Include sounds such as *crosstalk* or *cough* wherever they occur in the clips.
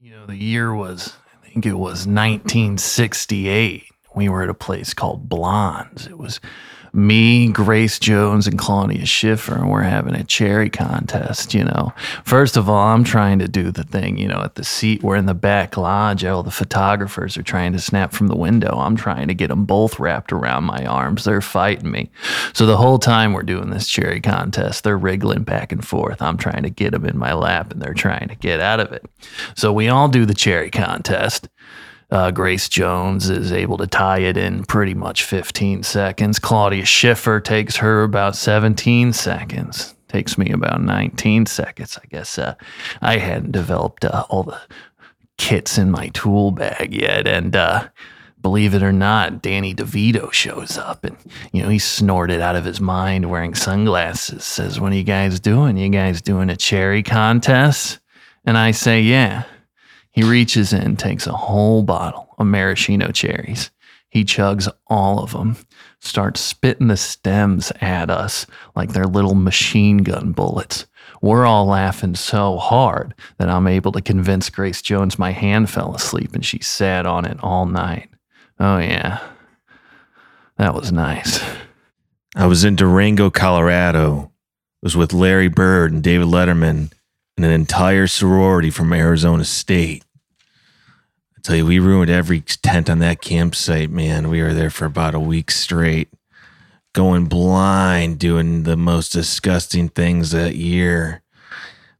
You know, the year was, I think it was 1968. We were at a place called Blondes. It was me, Grace Jones, and Claudia Schiffer, and we're having a cherry contest, you know. First of all, I'm trying to do the thing, you know, at the seat. We're in the back lodge. All the photographers are trying to snap from the window. I'm trying to get them both wrapped around my arms. They're fighting me. So the whole time we're doing this cherry contest, they're wriggling back and forth. I'm trying to get them in my lap, and they're trying to get out of it. So we all do the cherry contest. Uh, Grace Jones is able to tie it in pretty much 15 seconds. Claudia Schiffer takes her about 17 seconds. Takes me about 19 seconds. I guess uh, I hadn't developed uh, all the kits in my tool bag yet. And uh, believe it or not, Danny DeVito shows up and, you know, he's snorted out of his mind wearing sunglasses. Says, What are you guys doing? You guys doing a cherry contest? And I say, Yeah. He reaches in, takes a whole bottle of maraschino cherries. He chugs all of them, starts spitting the stems at us like they're little machine gun bullets. We're all laughing so hard that I'm able to convince Grace Jones my hand fell asleep and she sat on it all night. Oh, yeah. That was nice. I was in Durango, Colorado. It was with Larry Bird and David Letterman and an entire sorority from Arizona State. Tell you, we ruined every tent on that campsite, man. We were there for about a week straight, going blind, doing the most disgusting things that year.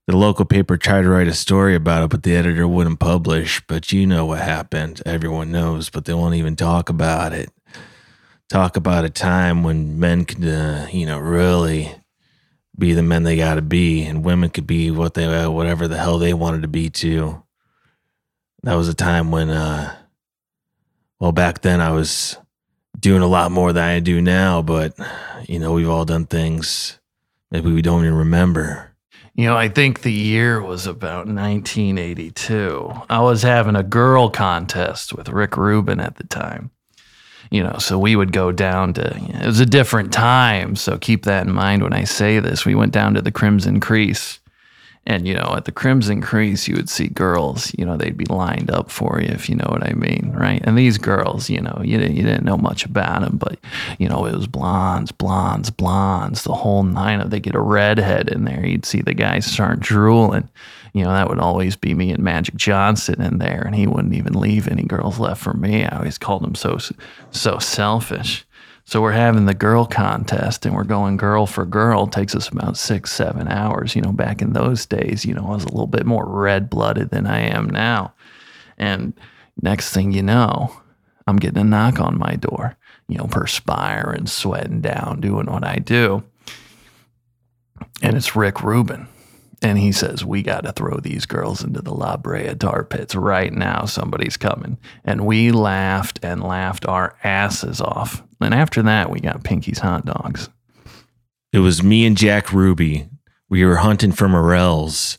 The local paper tried to write a story about it, but the editor wouldn't publish. But you know what happened. Everyone knows, but they won't even talk about it. Talk about a time when men could, uh, you know, really be the men they got to be, and women could be what they, uh, whatever the hell they wanted to be too. That was a time when, uh, well, back then I was doing a lot more than I do now, but you know, we've all done things maybe we don't even remember. You know, I think the year was about 1982. I was having a girl contest with Rick Rubin at the time. You know, so we would go down to, it was a different time. So keep that in mind when I say this. We went down to the Crimson Crease. And, you know, at the Crimson Crease, you would see girls, you know, they'd be lined up for you, if you know what I mean, right? And these girls, you know, you didn't, you didn't know much about them, but, you know, it was blondes, blondes, blondes, the whole nine of They get a redhead in there. You'd see the guys start drooling. You know, that would always be me and Magic Johnson in there, and he wouldn't even leave any girls left for me. I always called him so, so selfish. So we're having the girl contest and we're going girl for girl. It takes us about six, seven hours. You know, back in those days, you know, I was a little bit more red blooded than I am now. And next thing you know, I'm getting a knock on my door, you know, perspiring, sweating down, doing what I do. And it's Rick Rubin. And he says, We got to throw these girls into the La Brea tar pits right now. Somebody's coming. And we laughed and laughed our asses off. And after that, we got Pinky's hot dogs. It was me and Jack Ruby. We were hunting for morels.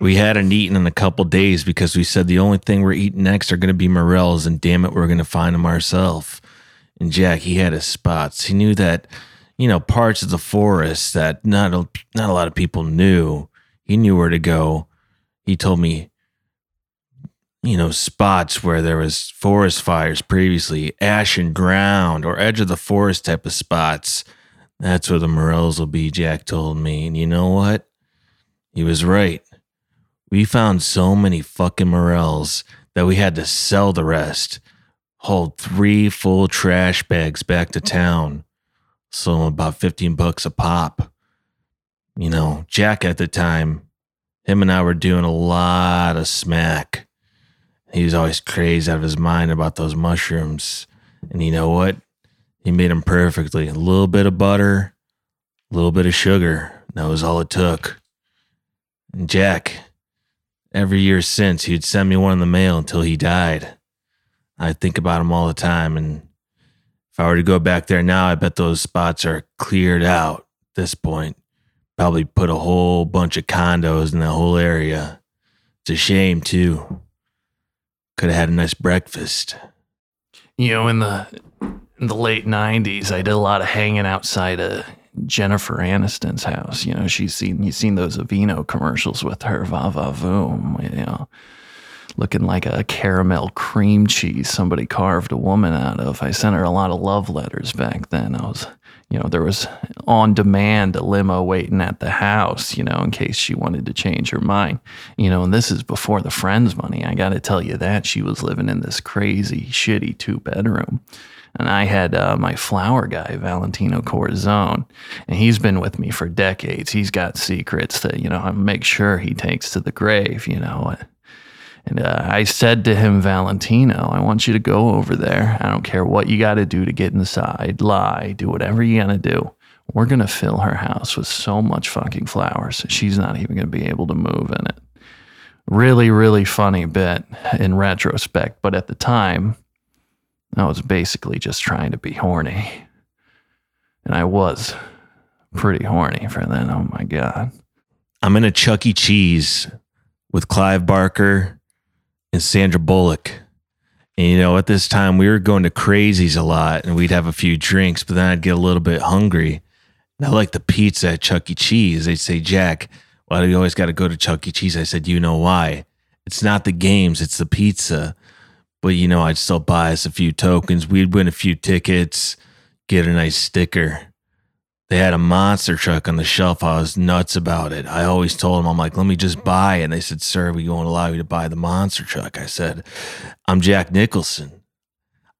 We hadn't eaten in a couple days because we said the only thing we're eating next are going to be morels, and damn it, we're going to find them ourselves. And Jack, he had his spots. He knew that, you know, parts of the forest that not a, not a lot of people knew. He knew where to go. He told me, you know, spots where there was forest fires previously, ashen ground or edge of the forest type of spots. That's where the morels will be, Jack told me. And you know what? He was right. We found so many fucking morels that we had to sell the rest. Hold three full trash bags back to town. So about 15 bucks a pop. You know, Jack at the time, him and I were doing a lot of smack. He was always crazed out of his mind about those mushrooms. And you know what? He made them perfectly. A little bit of butter, a little bit of sugar. That was all it took. And Jack, every year since, he'd send me one in the mail until he died. I think about him all the time. And if I were to go back there now, I bet those spots are cleared out at this point. Probably put a whole bunch of condos in that whole area. It's a shame, too. Could have had a nice breakfast. You know, in the in the late '90s, I did a lot of hanging outside of Jennifer Aniston's house. You know, she's seen you seen those Aveeno commercials with her, va va voom. You know, looking like a caramel cream cheese somebody carved a woman out of. I sent her a lot of love letters back then. I was, you know, there was on demand a limo waiting at the house, you know, in case she wanted to change her mind. You know, and this is before the friends money. I got to tell you that she was living in this crazy, shitty two bedroom. And I had uh, my flower guy, Valentino Corazon, and he's been with me for decades. He's got secrets that, you know, I make sure he takes to the grave, you know. And uh, I said to him, Valentino, I want you to go over there. I don't care what you got to do to get inside, lie, do whatever you got to do. We're going to fill her house with so much fucking flowers. She's not even going to be able to move in it. Really, really funny bit in retrospect. But at the time, I was basically just trying to be horny. And I was pretty horny for then. Oh my God. I'm in a Chuck E. Cheese with Clive Barker and Sandra Bullock. And you know, at this time we were going to crazies a lot and we'd have a few drinks, but then I'd get a little bit hungry. And I like the pizza at Chuck E. Cheese. They'd say, Jack, why do you always got to go to Chuck E. Cheese? I said, you know why? It's not the games, it's the pizza. But you know, I'd still buy us a few tokens. We'd win a few tickets, get a nice sticker. They had a monster truck on the shelf. I was nuts about it. I always told them, I'm like, let me just buy it. And they said, sir, we won't allow you to buy the monster truck. I said, I'm Jack Nicholson.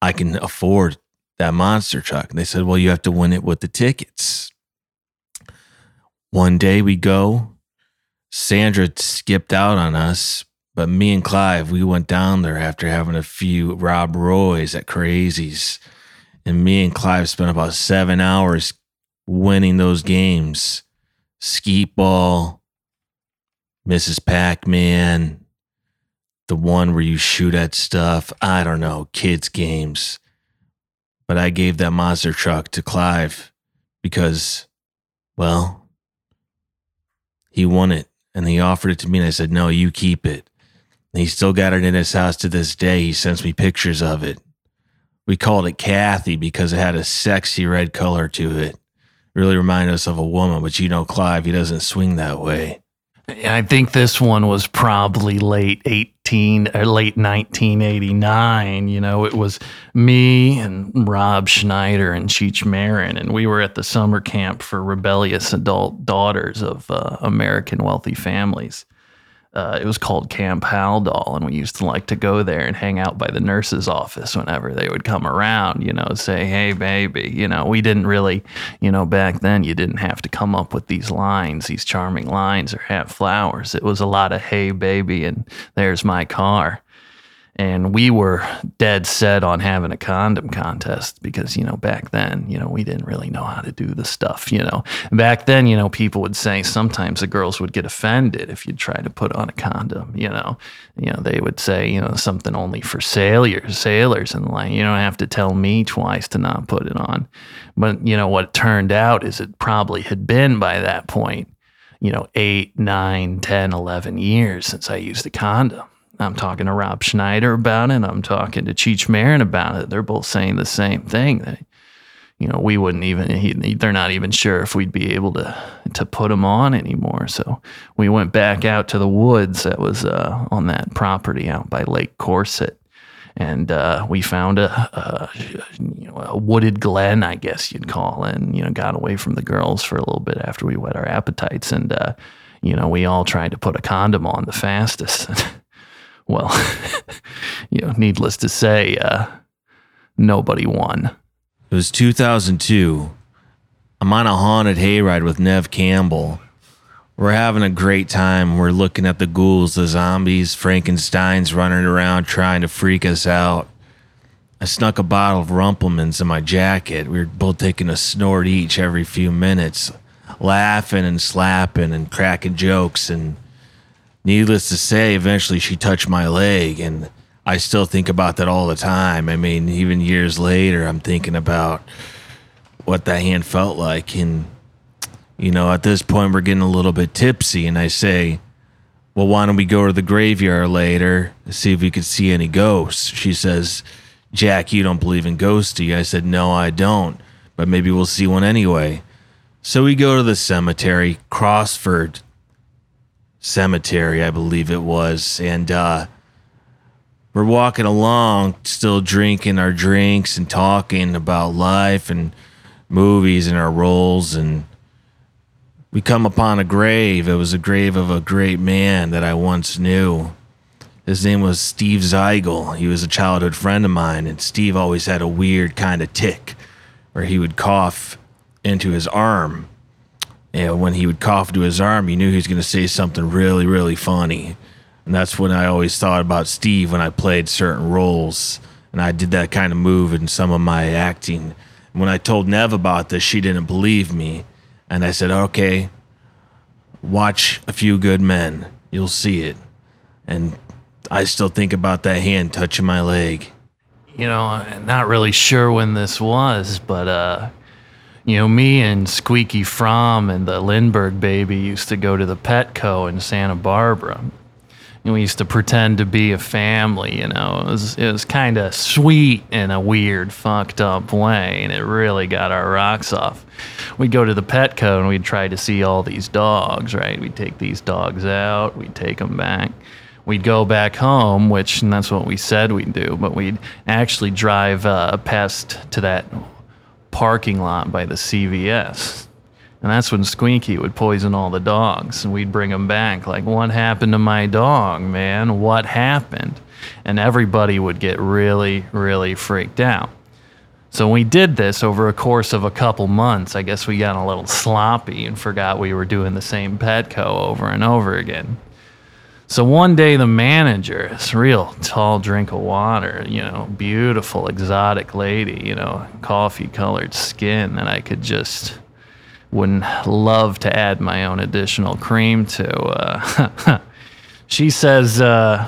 I can afford that monster truck. And they said, well, you have to win it with the tickets. One day we go, Sandra skipped out on us, but me and Clive, we went down there after having a few Rob Roy's at Crazies. And me and Clive spent about seven hours winning those games. Skeet ball, Mrs. Pac Man, the one where you shoot at stuff. I don't know, kids' games. But I gave that monster truck to Clive because, well, he won it and he offered it to me. And I said, no, you keep it. And he still got it in his house to this day. He sends me pictures of it. We called it Kathy because it had a sexy red color to it really remind us of a woman, but you know, Clive, he doesn't swing that way. I think this one was probably late 18 or late 1989. You know, it was me and Rob Schneider and Cheech Marin, and we were at the summer camp for rebellious adult daughters of uh, American wealthy families uh, it was called Camp Haldol, and we used to like to go there and hang out by the nurse's office whenever they would come around, you know, say, hey, baby. You know, we didn't really, you know, back then you didn't have to come up with these lines, these charming lines, or have flowers. It was a lot of, hey, baby, and there's my car and we were dead set on having a condom contest because you know back then you know we didn't really know how to do the stuff you know. Back then you know people would say sometimes the girls would get offended if you try to put on a condom you know. You know they would say you know something only for sailors sailors and like. You don't have to tell me twice to not put it on. But you know what turned out is it probably had been by that point you know eight nine ten eleven years since i used a condom I'm talking to Rob Schneider about it. I'm talking to Cheech Marin about it. They're both saying the same thing. That, you know, we wouldn't even. He, they're not even sure if we'd be able to to put them on anymore. So we went back out to the woods that was uh, on that property out by Lake Corset, and uh, we found a, a, you know, a wooded glen, I guess you'd call, it, and you know, got away from the girls for a little bit after we whet our appetites, and uh, you know, we all tried to put a condom on the fastest. *laughs* well, *laughs* you know, needless to say, uh, nobody won. It was 2002. I'm on a haunted hayride with Neve Campbell. We're having a great time. We're looking at the ghouls, the zombies, Frankenstein's running around trying to freak us out. I snuck a bottle of Rumplemans in my jacket. We were both taking a snort each every few minutes, laughing and slapping and cracking jokes and needless to say, eventually she touched my leg, and I still think about that all the time. I mean, even years later, I'm thinking about what that hand felt like. And, you know, at this point, we're getting a little bit tipsy, and I say, Well, why don't we go to the graveyard later to see if we could see any ghosts? She says, Jack, you don't believe in ghosty. I said, No, I don't, but maybe we'll see one anyway. So we go to the cemetery, Crossford Cemetery, I believe it was. And uh, we're walking along, still drinking our drinks and talking about life and movies and our roles. And we come upon a grave. It was a grave of a great man that I once knew. His name was Steve Zeigel. He was a childhood friend of mine, and Steve always had a weird kind of tick where he would cough into his arm. And when he would cough into his arm, you knew he was going to say something really, really funny. And that's when I always thought about Steve when I played certain roles. And I did that kind of move in some of my acting. When I told Neve about this, she didn't believe me. And I said, okay, watch A Few Good Men. You'll see it. And I still think about that hand touching my leg. You know, I'm not really sure when this was, but uh, you know, me and Squeaky Fromme and the Lindbergh baby used to go to the Petco in Santa Barbara. And we used to pretend to be a family, you know. It was, it was kind of sweet in a weird, fucked up way, and it really got our rocks off. We'd go to the Petco and we'd try to see all these dogs, right? We'd take these dogs out, we'd take them back we'd go back home, which and that's what we said we'd do, but we'd actually drive uh, past to that parking lot by the CVS. And that's when Squeaky would poison all the dogs, and we'd bring them back. Like, what happened to my dog, man? What happened? And everybody would get really, really freaked out. So we did this over a course of a couple months. I guess we got a little sloppy and forgot we were doing the same Petco over and over again. So one day the manager, this real tall drink of water, you know, beautiful exotic lady, you know, coffee colored skin that I could just wouldn't love to add my own additional cream to. Uh, *laughs* she says, uh,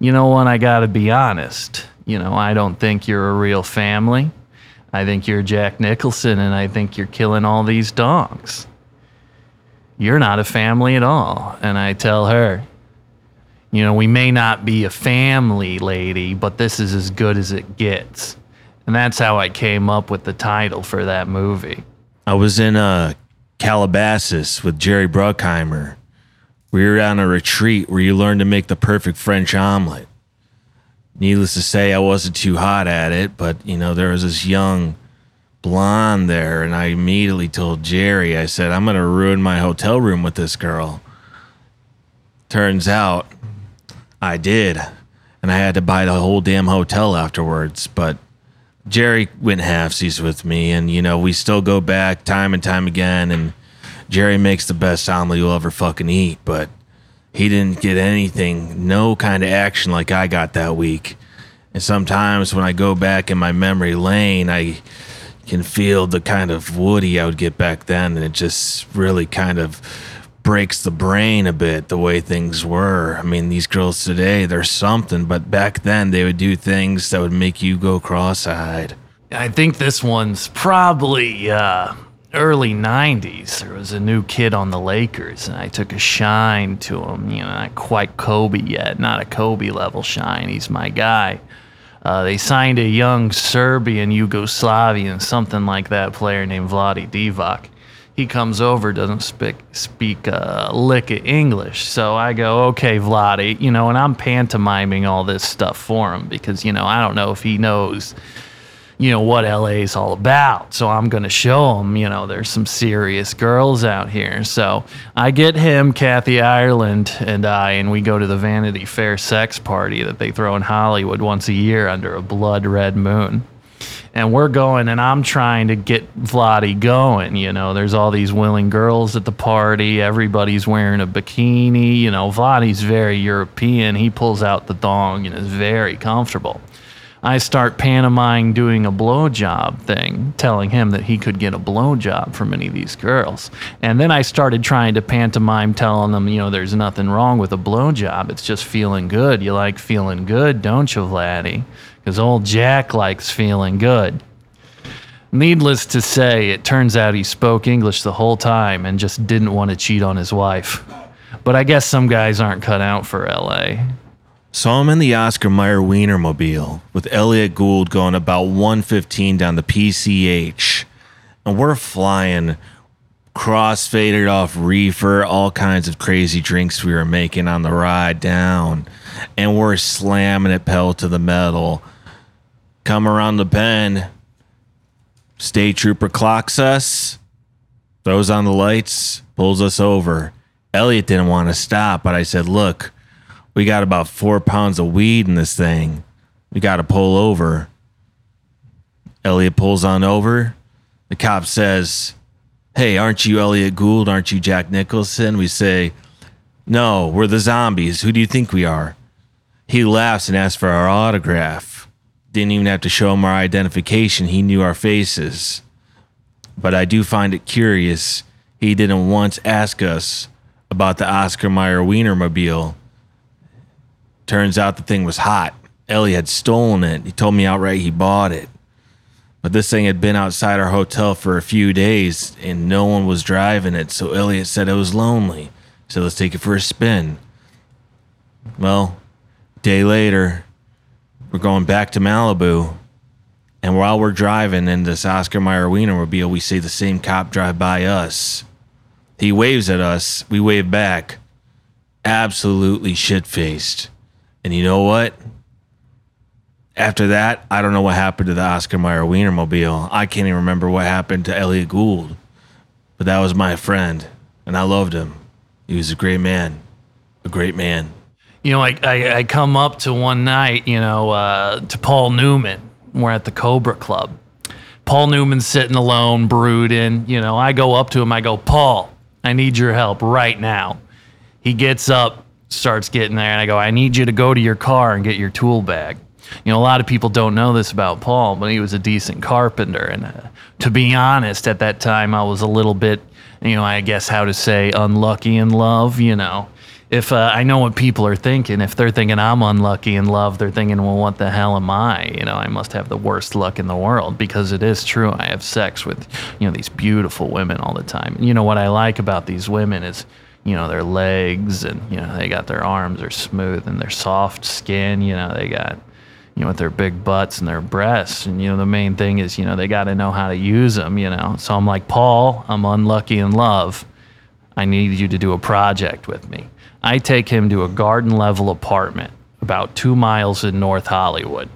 you know what, I gotta be honest. You know, I don't think you're a real family. I think you're Jack Nicholson and I think you're killing all these dogs. You're not a family at all. And I tell her, you know, we may not be a family lady, but this is as good as it gets. And that's how I came up with the title for that movie. I was in uh, Calabasas with Jerry Bruckheimer. We were on a retreat where you learn to make the perfect French omelet. Needless to say, I wasn't too hot at it, but you know, there was this young blonde there, and I immediately told Jerry, I said, I'm going to ruin my hotel room with this girl. Turns out I did. And I had to buy the whole damn hotel afterwards. But Jerry went halfsies with me. And, you know, we still go back time and time again. And Jerry makes the best omelet you'll ever fucking eat. But he didn't get anything, no kind of action like I got that week. And sometimes when I go back in my memory lane, I can feel the kind of Woody I would get back then. And it just really kind of breaks the brain a bit the way things were. I mean, these girls today, they're something, but back then they would do things that would make you go cross eyed. I think this one's probably uh, early 90s. There was a new kid on the Lakers, and I took a shine to him. You know, not quite Kobe yet, not a Kobe level shine. He's my guy. Uh, they signed a young Serbian, Yugoslavian, something like that player named Vlade Divac he comes over, doesn't speak speak a lick of English. So I go, okay, Vladi, you know, and I'm pantomiming all this stuff for him because you know I don't know if he knows, you know, what LA is all about. So I'm gonna show him, you know, there's some serious girls out here. So I get him, Kathy Ireland, and I, and we go to the Vanity Fair sex party that they throw in Hollywood once a year under a blood red moon and we're going and I'm trying to get Vladi going. You know, there's all these willing girls at the party. Everybody's wearing a bikini. You know, Vladi's very European. He pulls out the thong and is very comfortable. I start pantomiming doing a blowjob thing, telling him that he could get a blowjob from any of these girls. And then I started trying to pantomime telling them, you know, there's nothing wrong with a blowjob. It's just feeling good. You like feeling good, don't you, Vladdy? Because old Jack likes feeling good. Needless to say, it turns out he spoke English the whole time and just didn't want to cheat on his wife. But I guess some guys aren't cut out for LA. Saw him in the Oscar Mayer Wienermobile with Elliott Gould going about 115 down the PCH. And we're flying cross-faded off reefer, all kinds of crazy drinks we were making on the ride down. and we're slamming it pedal to the metal. Come around the bend, state trooper clocks us, throws on the lights, pulls us over. Elliott didn't want to stop, but I said, Look, we got about four pounds of weed in this thing. We got to pull over. Elliott pulls on over. The cop says, Hey, aren't you Elliott Gould? Aren't you Jack Nicholson? We say, No, we're the zombies. Who do you think we are? He laughs and asks for our autograph. Didn't even have to show him our identification. He knew our faces. But I do find it curious he didn't once ask us about the Oscar Mayer Wienermobile. Turns out the thing was hot. Ellie had stolen it. He told me outright he bought it. But this thing had been outside our hotel for a few days and no one was driving it, so Elliott said it was lonely. So let's take it for a spin. Well, day later, we're going back to Malibu. And while we're driving in this Oscar Mayer Wienermobile, we see the same cop drive by us. He waves at us, we wave back. Absolutely shit faced. And you know what? After that, I don't know what happened to the Oscar Mayer Wienermobile. I can't even remember what happened to Elliott Gould. But that was my friend, and I loved him. He was a great man. A great man. You know, like I, I come up to one night, you know, uh, to Paul Newman. We're at the Cobra Club. Paul Newman's sitting alone, brooding. You know, I go up to him. I go, Paul, I need your help right now. He gets up, starts getting there, and I go, I need you to go to your car and get your tool bag. You know, a lot of people don't know this about Paul, but he was a decent carpenter. And uh, to be honest, at that time, I was a little bit, you know, I guess how to say, unlucky in love. You know, if uh, I know what people are thinking, if they're thinking I'm unlucky in love, they're thinking, well, what the hell am I? You know, I must have the worst luck in the world because it is true. I have sex with, you know, these beautiful women all the time. And you know, what I like about these women is, you know, their legs and, you know, they got their arms are smooth and their soft skin, you know, they got you know, with their big butts and their breasts. And, you know, the main thing is, you know, they got to know how to use them, you know. So I'm like, Paul, I'm unlucky in love. I need you to do a project with me. I take him to a garden level apartment about two miles in North Hollywood.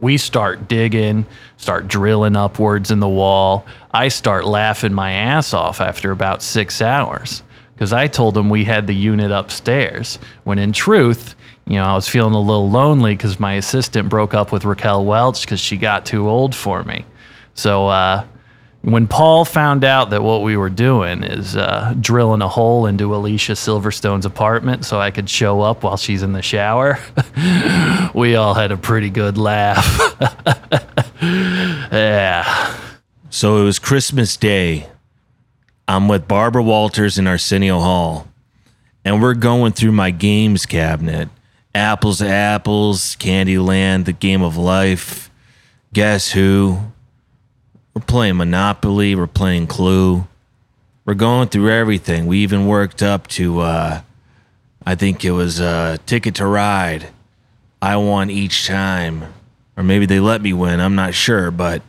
We start digging, start drilling upwards in the wall. I start laughing my ass off after about six hours because I told him we had the unit upstairs, when in truth, you know, I was feeling a little lonely because my assistant broke up with Raquel Welch because she got too old for me. So uh, when Paul found out that what we were doing is uh, drilling a hole into Alicia Silverstone's apartment so I could show up while she's in the shower, *laughs* we all had a pretty good laugh. *laughs* yeah. So it was Christmas Day. I'm with Barbara Walters in Arsenio Hall, and we're going through my games cabinet Apples to Apples, Candyland, The Game of Life, Guess Who. We're playing Monopoly, we're playing Clue. We're going through everything. We even worked up to, uh, I think it was uh, Ticket to Ride. I won each time. Or maybe they let me win, I'm not sure, but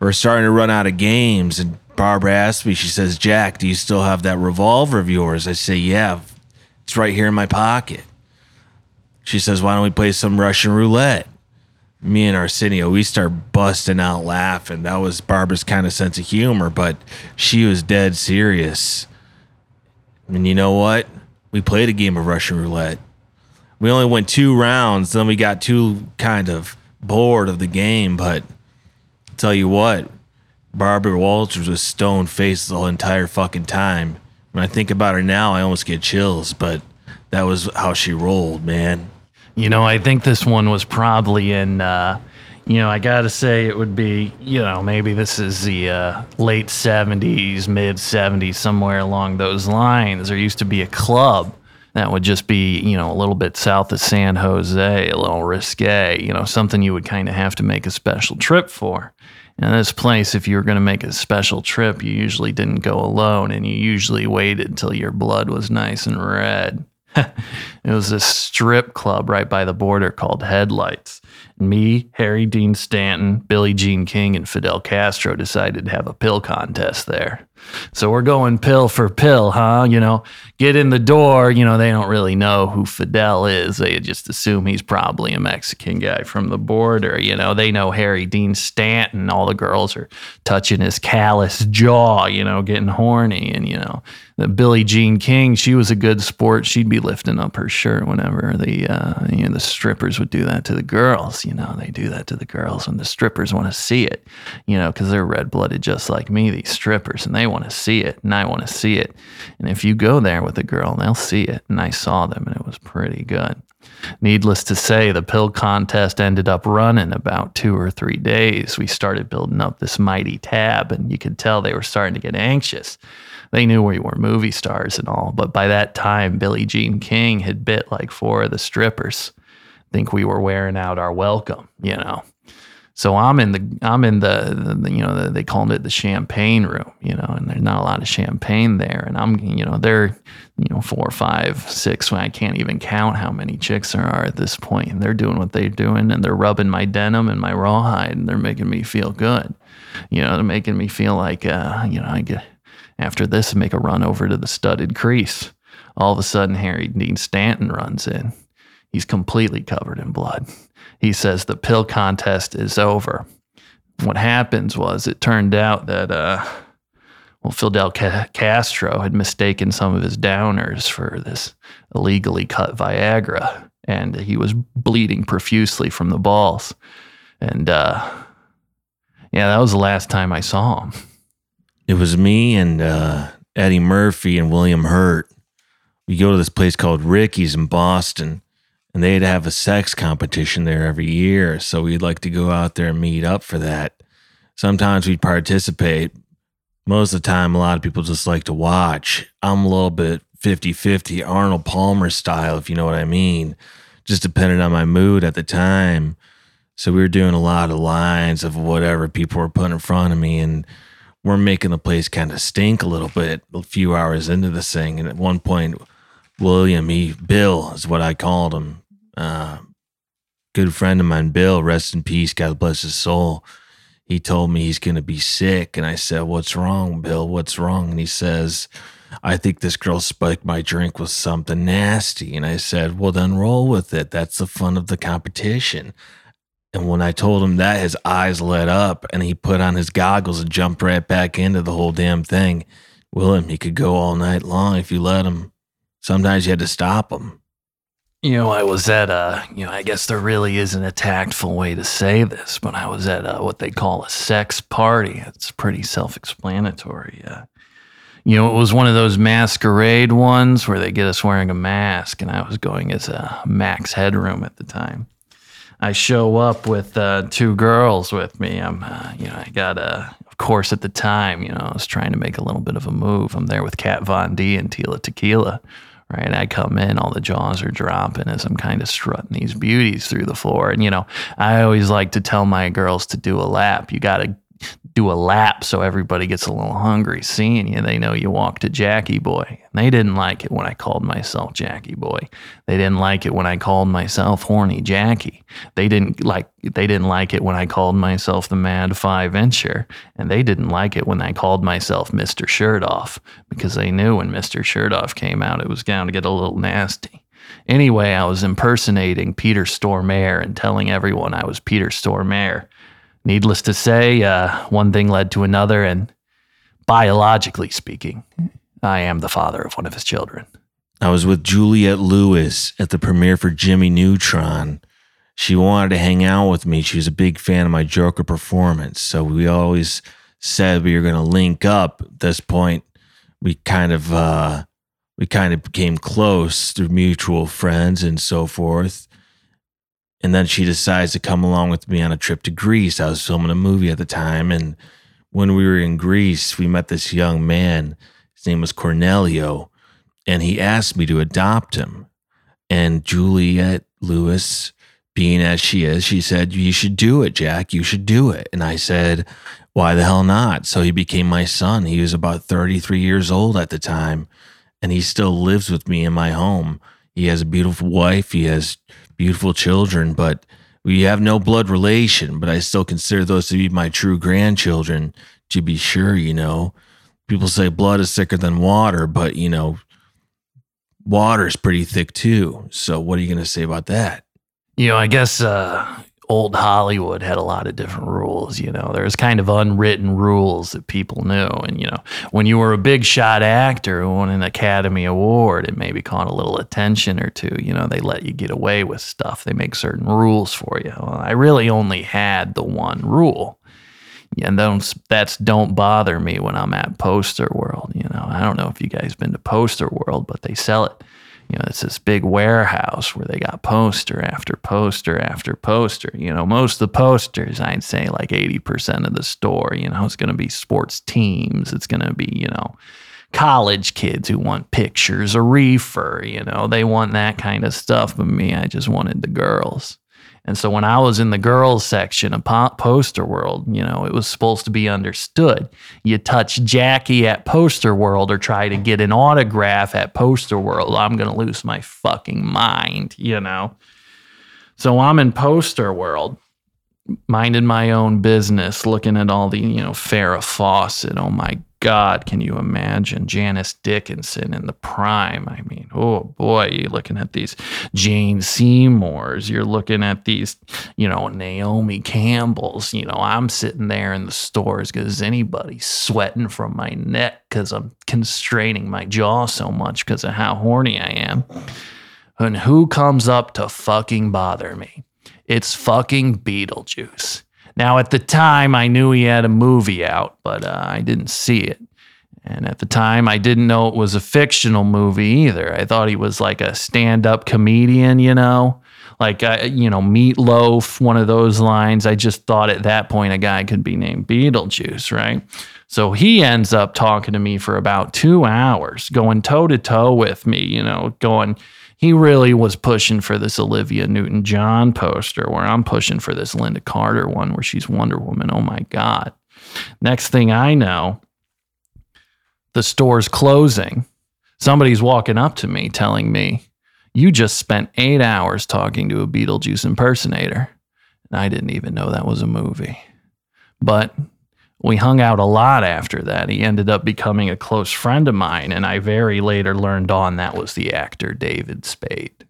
we're starting to run out of games. And Barbara asked me, she says, Jack, do you still have that revolver of yours? I say, yeah, it's right here in my pocket. She says, Why don't we play some Russian roulette? Me and Arsenio, we start busting out laughing. That was Barbara's kind of sense of humor, but she was dead serious. And you know what? We played a game of Russian roulette. We only went two rounds, then we got too kind of bored of the game. But I'll tell you what, Barbara Walters was stone faced the whole entire fucking time. When I think about her now, I almost get chills, but that was how she rolled, man. You know, I think this one was probably in, uh, you know, I got to say it would be, you know, maybe this is the uh, late 70s, mid 70s, somewhere along those lines. There used to be a club that would just be, you know, a little bit south of San Jose, a little risque, you know, something you would kind of have to make a special trip for. And this place, if you were going to make a special trip, you usually didn't go alone and you usually waited until your blood was nice and red. It was a strip club right by the border called Headlights. Me, Harry Dean Stanton, Billie Jean King, and Fidel Castro decided to have a pill contest there. So we're going pill for pill, huh? You know, get in the door. You know, they don't really know who Fidel is. They just assume he's probably a Mexican guy from the border. You know, they know Harry Dean Stanton. All the girls are touching his callous jaw, you know, getting horny. And, you know, the Billie Jean King, she was a good sport. She'd be lifting up her shirt whenever the, uh, you know, the strippers would do that to the girls. You know, they do that to the girls and the strippers want to see it, you know, because they're red blooded just like me, these strippers, and they want to see it and I want to see it. And if you go there with a girl, they'll see it. And I saw them and it was pretty good. Needless to say, the pill contest ended up running about two or three days. We started building up this mighty tab, and you could tell they were starting to get anxious. They knew we were movie stars and all, but by that time, Billie Jean King had bit like four of the strippers. think we were wearing out our welcome, you know. So I'm in the I'm in the, the you know the, they called it the champagne room, you know, and there's not a lot of champagne there, and I'm you know they're you know four, five, six. I can't even count how many chicks there are at this point, and they're doing what they're doing, and they're rubbing my denim and my rawhide, and they're making me feel good, you know, they're making me feel like uh, you know I get after this and make a run over to the studded crease. All of a sudden, Harry Dean Stanton runs in. He's completely covered in blood he says the pill contest is over. What happens was it turned out that, uh, well, Fidel Ca- Castro had mistaken some of his downers for this illegally cut Viagra, and he was bleeding profusely from the balls. And uh, yeah, that was the last time I saw him. It was me and uh, Eddie Murphy and William Hurt. We go to this place called Ricky's in Boston and they'd have a sex competition there every year. So we'd like to go out there and meet up for that. Sometimes we'd participate. Most of the time, a lot of people just like to watch. I'm a little bit 50 50 Arnold Palmer style, if you know what I mean, just depending on my mood at the time. So we were doing a lot of lines of whatever people were putting in front of me, and we're making the place kind of stink a little bit a few hours into this thing. And at one point, William, he Bill is what I called him uh, good friend of mine, Bill, rest in peace, God bless his soul. He told me he's going to be sick. And I said, What's wrong, Bill? What's wrong? And he says, I think this girl spiked my drink with something nasty. And I said, Well, then roll with it. That's the fun of the competition. And when I told him that, his eyes lit up and he put on his goggles and jumped right back into the whole damn thing. William, he could go all night long if you let him. Sometimes you had to stop him. You know, I was at a, you know, I guess there really isn't a tactful way to say this, but I was at a, what they call a sex party. It's pretty self explanatory. Uh, you know, it was one of those masquerade ones where they get us wearing a mask, and I was going as a Max Headroom at the time. I show up with uh, two girls with me. I'm, uh, you know, I got a, of course, at the time, you know, I was trying to make a little bit of a move. I'm there with Kat Von D and Tila Tequila right? I come in, all the jaws are dropping as I'm kind of strutting these beauties through the floor. And, you know, I always like to tell my girls to do a lap. You got to do a lap so everybody gets a little hungry seeing you. They know you walk to Jackie Boy. They didn't like it when I called myself Jackie Boy. They didn't like it when I called myself Horny Jackie. They didn't like they didn't like it when I called myself the Mad Five Incher, and they didn't like it when I called myself Mr. Shirt Off because they knew when Mr. Shirt Off came out, it was going to get a little nasty. Anyway, I was impersonating Peter Stormare and telling everyone I was Peter Stormare needless to say, uh, one thing led to another, and biologically speaking, I am the father of one of his children. I was with Juliette Lewis at the premiere for Jimmy Neutron. She wanted to hang out with me. She was a big fan of my Joker performance. So we always said we were going to link up. At this point, we kind of uh, we kind of became close through mutual friends and so forth. And then she decides to come along with me on a trip to Greece. I was filming a movie at the time. And when we were in Greece, we met this young man. His name was Cornelio. And he asked me to adopt him. And Juliette Lewis, being as she is, she said, You should do it, Jack. You should do it. And I said, Why the hell not? So he became my son. He was about 33 years old at the time. And he still lives with me in my home. He has a beautiful wife. He has beautiful children, but we have no blood relation, but I still consider those to be my true grandchildren, to be sure, you know. people say blood is thicker than water, but you know, water is pretty thick too. So what are you going to say about that? You know, I guess uh, old Hollywood had a lot of different rules. You know, there's kind of unwritten rules that people knew. And, you know, when you were a big shot actor who won an Academy Award, it maybe caught a little attention or two. You know, they let you get away with stuff, they make certain rules for you. Well, I really only had the one rule. And those that's don't bother me when I'm at Poster World. You know, I don't know if you guys been to Poster World, but they sell it you know, it's this big warehouse where they got poster after poster after poster. You know, most of the posters, I'd say like 80% of the store, you know, it's going to be sports teams. It's going to be, you know, college kids who want pictures, a reefer, you know, they want that kind of stuff. But me, I just wanted the girls. And so when I was in the girls section of Poster World, you know, it was supposed to be understood. You touch Jackie at Poster World or try to get an autograph at Poster World, I'm going to lose my fucking mind, you know. So I'm in Poster World, minding my own business, looking at all the, you know, Farrah Fawcett. Oh my God, can you imagine Janice Dickinson in the prime? I mean, oh boy, you're looking at these Jane Seymours, you're looking at these, you know, Naomi Campbells. You know, I'm sitting there in the stores because anybody sweating from my neck because I'm constraining my jaw so much because of how horny I am. And who comes up to fucking bother me? It's fucking Beetlejuice. Now, at the time, I knew he had a movie out, but uh, I didn't see it. And at the time, I didn't know it was a fictional movie either. I thought he was like a stand up comedian, you know, like, uh, you know, Meatloaf, one of those lines. I just thought at that point a guy could be named Beetlejuice, right? So he ends up talking to me for about two hours, going toe to toe with me, you know, going, he really was pushing for this Olivia Newton John poster, where I'm pushing for this Lynda Carter one where she's Wonder Woman. Oh my God. Next thing I know, the store's closing. Somebody's walking up to me telling me, You just spent eight hours talking to a Beetlejuice impersonator. And I didn't even know that was a movie. But we hung out a lot after that. He ended up becoming a close friend of mine, and I very later learned on that was the actor David Spade.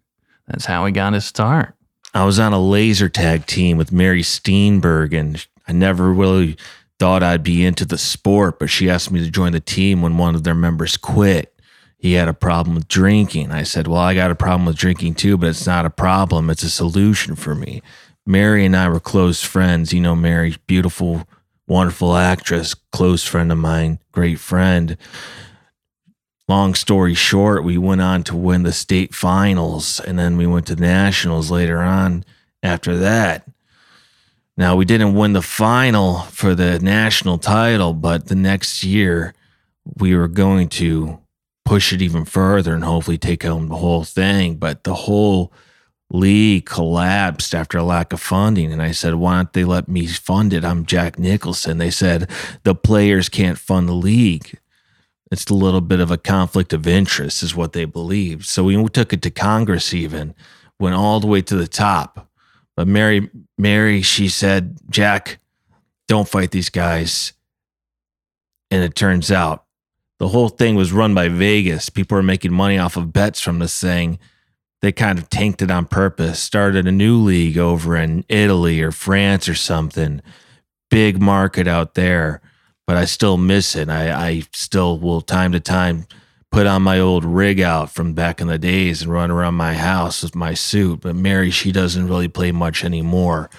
That's how he got his start. I was on a laser tag team with Mary Steenburgen, and I never really thought I'd be into the sport, but she asked me to join the team when one of their members quit. He had a problem with drinking. I said, Well, I got a problem with drinking too, but it's not a problem. It's a solution for me. Mary and I were close friends. You know, Mary, beautiful wonderful actress, close friend of mine, great friend. Long story short, we went on to win the state finals and then we went to nationals later on after that. Now, we didn't win the final for the national title, but the next year we were going to push it even further and hopefully take home the whole thing. But the whole league collapsed after a lack of funding. And I said, why don't they let me fund it? I'm Jack Nicholson. They said, the players can't fund the league. It's a little bit of a conflict of interest, is what they believed. So we took it to Congress, even went all the way to the top. But Mary, Mary, she said, Jack, don't fight these guys. And it turns out the whole thing was run by Vegas. People are making money off of bets from this thing they kind of tanked it on purpose, started a new league over in Italy or France or something. Big market out there, but I still miss it. I, I still will time to time put on my old rig out from back in the days and run around my house with my suit. But Mary, she doesn't really play much anymore.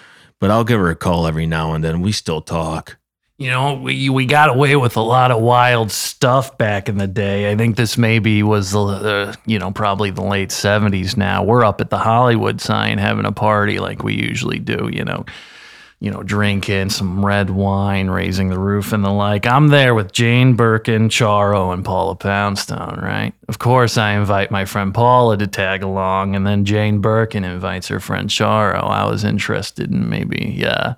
But I'll give her a call every now and then. We still talk you know, we we got away with a lot of wild stuff back in the day. I think this maybe was the, uh, you know, probably the late 70s now. We're up at the Hollywood sign having a party like we usually do, you know. You know, drinking some red wine, raising the roof and the like. I'm there with Jane Birkin, Charo, and Paula Poundstone, right? Of course, I invite my friend Paula to tag along, and then Jane Birkin invites her friend Charo. I was interested in maybe, yeah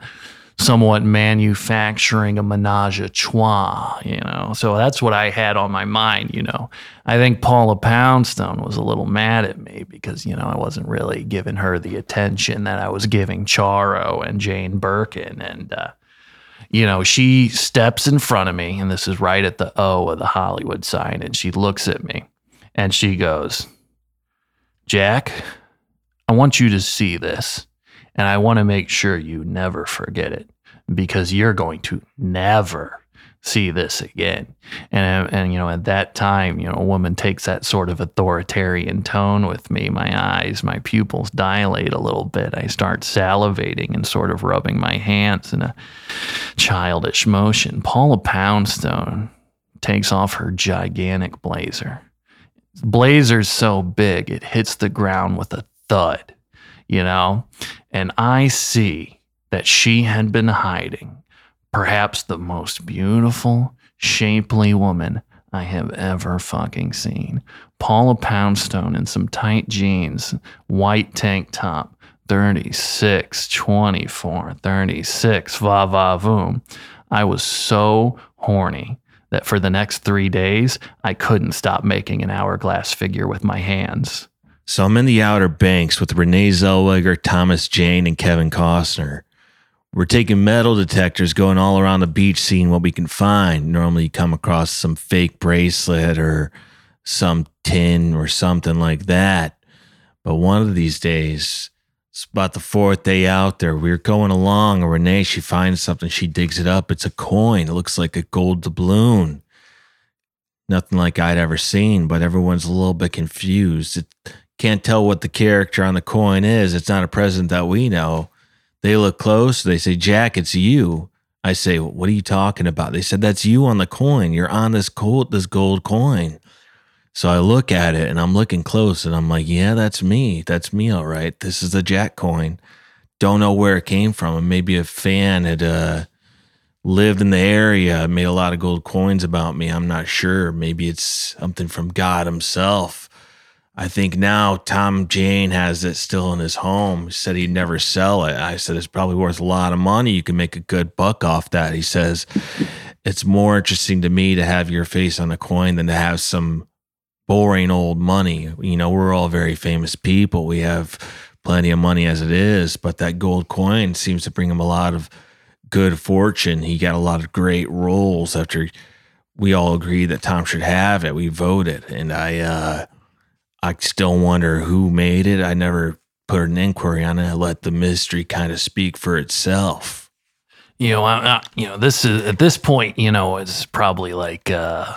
somewhat manufacturing a menage a trois, you know. So that's what I had on my mind, you know. I think Paula Poundstone was a little mad at me because, you know, I wasn't really giving her the attention that I was giving Charo and Jane Birkin. And uh, you know, she steps in front of me, and this is right at the O of the Hollywood sign, and she looks at me and she goes, Jack, I want you to see this, and I want to make sure you never forget it because you're going to never see this again. And and you know, at that time, you know, a woman takes that sort of authoritarian tone with me. My eyes, my pupils dilate a little bit. I start salivating and sort of rubbing my hands in a childish motion. Paula Poundstone takes off her gigantic blazer. Blazer's so big it hits the ground with a thud, you know? And I see that she had been hiding perhaps the most beautiful, shapely woman I have ever fucking seen. Paula Poundstone in some tight jeans, white tank top, 36, 24, 36, va va voom. I was so horny that for the next three days, I couldn't stop making an hourglass figure with my hands. So I'm in the Outer Banks with Renee Zellweger, Thomas Jane, and Kevin Costner. We're taking metal detectors going all around the beach, seeing what we can find. Normally, you come across some fake bracelet or some tin or something like that. But one of these days, it's about the fourth day out there. We are going along, and Renee, she finds something. She digs it up. It's a coin. It looks like a gold doubloon. Nothing like I'd ever seen, but everyone's a little bit confused. It can't tell what the character on the coin is. It's not a president that we know. They look close. They say, Jack, it's you. I say, what are you talking about? They said, that's you on the coin. You're on this gold, this gold coin. So I look at it and I'm looking close and I'm like, yeah, that's me. That's me. All right. This is the Jack coin. Don't know where it came from. Maybe a fan had uh, lived in the area, made a lot of gold coins about me. I'm not sure. Maybe it's something from God himself. I think now Tom Jane has it still in his home. He said he'd never sell it. I said it's probably worth a lot of money. You can make a good buck off that. He says it's more interesting to me to have your face on a coin than to have some boring old money. You know, we're all very famous people. We have plenty of money as it is, but that gold coin seems to bring him a lot of good fortune. He got a lot of great roles after we all agreed that Tom should have it. We voted, and I. uh I still wonder who made it. I never put an inquiry on it. I let the mystery kind of speak for itself. You know, I, I, you know, this is at this point, you know, it's probably like, uh,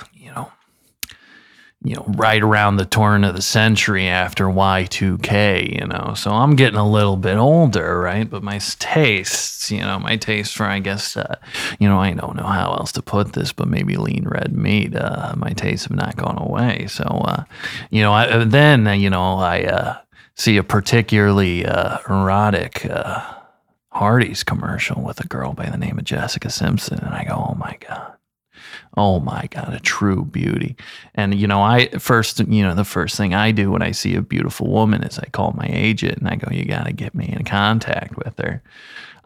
you know, right around the turn of the century after Y2K, you know. So I'm getting a little bit older, right? But my tastes, you know, my taste for, I guess, uh, you know, I don't know how else to put this, but maybe lean red meat, uh, my tastes have not gone away. So, uh, you know, I, uh, then, uh, you know, I uh, see a particularly erotic Hardee's commercial with a girl by the name of Jessica Simpson. And I go, oh my God oh my god a true beauty and you know i first you know the first thing i do when i see a beautiful woman is i call my agent and i go you got to get me in contact with her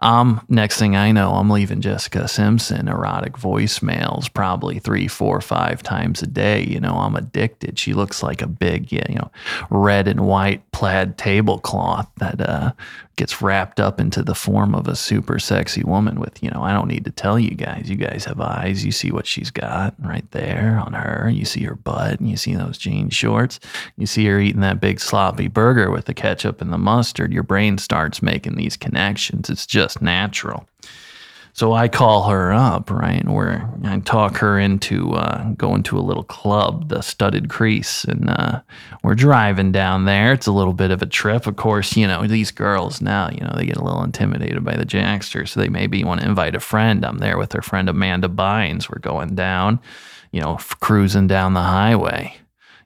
um, next thing I know, I'm leaving Jessica Simpson erotic voicemails probably three, four, five times a day. You know, I'm addicted. She looks like a big, you know, red and white plaid tablecloth that uh, gets wrapped up into the form of a super sexy woman with, you know, I don't need to tell you guys. You guys have eyes. You see what she's got right there on her. You see her butt and you see those jean shorts. You see her eating that big sloppy burger with the ketchup and the mustard. Your brain starts making these connections. It's just natural. So I call her up, right? Where I talk her into uh, going to a little club, the Studded Crease, and uh, we're driving down there. It's a little bit of a trip, of course. You know these girls now, you know they get a little intimidated by the Jackster, so they maybe want to invite a friend. I'm there with her friend Amanda Bynes. We're going down, you know, cruising down the highway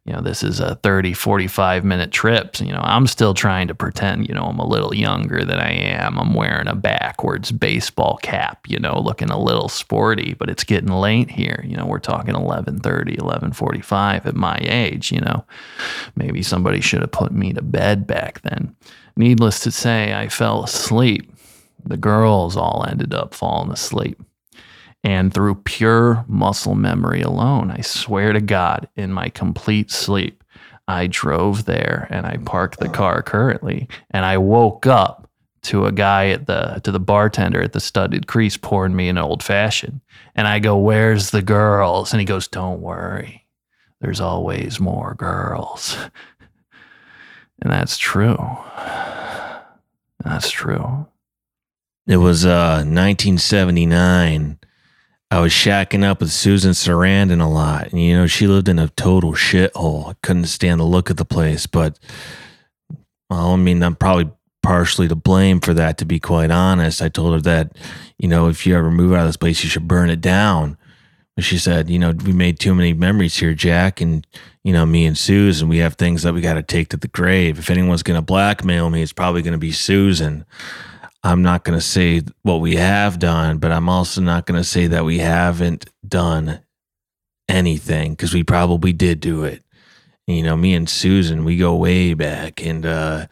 you know, this is a 30, 45 minute trip. you know, I'm still trying to pretend, you know, I'm a little younger than I am. I'm wearing a backwards baseball cap, you know, looking a little sporty, but it's getting late here. You know, we're talking 11:30, 11:45 at my age, you know. Maybe somebody should have put me to bed back then. Needless to say, I fell asleep. The girls all ended up falling asleep. And through pure muscle memory alone, I swear to God, in my complete sleep, I drove there and I parked the car currently and I woke up to a guy at the to the bartender at the studded crease pouring me an old fashioned. And I go, Where's the girls? And he goes, Don't worry. There's always more girls. *sighs* And that's true. That's true. It was uh, 1979. I was shacking up with Susan Sarandon a lot. And, you know, she lived in a total shithole. I couldn't stand the look of the place. But, well, I mean, I'm probably partially to blame for that, to be quite honest. I told her that, you know, if you ever move out of this place, you should burn it down. But she said, you know, we made too many memories here, Jack. And, you know, me and Susan, we have things that we got to take to the grave. If anyone's going to blackmail me, it's probably going to be Susan. I'm not going to say what we have done, but I'm also not going to say that we haven't done anything because we probably did do it. You know, me and Susan, we go way back, and uh,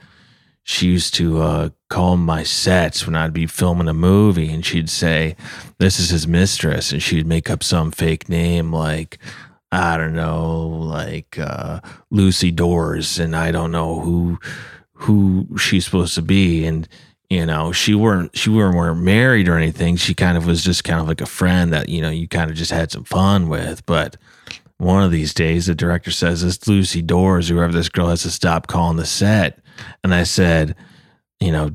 she used to uh, call my sets when I'd be filming a movie, and she'd say, "This is his mistress," and she'd make up some fake name like. I don't know, like uh, Lucy Doors, and I don't know who who she's supposed to be, and you know she weren't she weren't, weren't married or anything she kind of was just kind of like a friend that you know you kind of just had some fun with but one of these days the director says this lucy doors whoever this girl has to stop calling the set and i said you know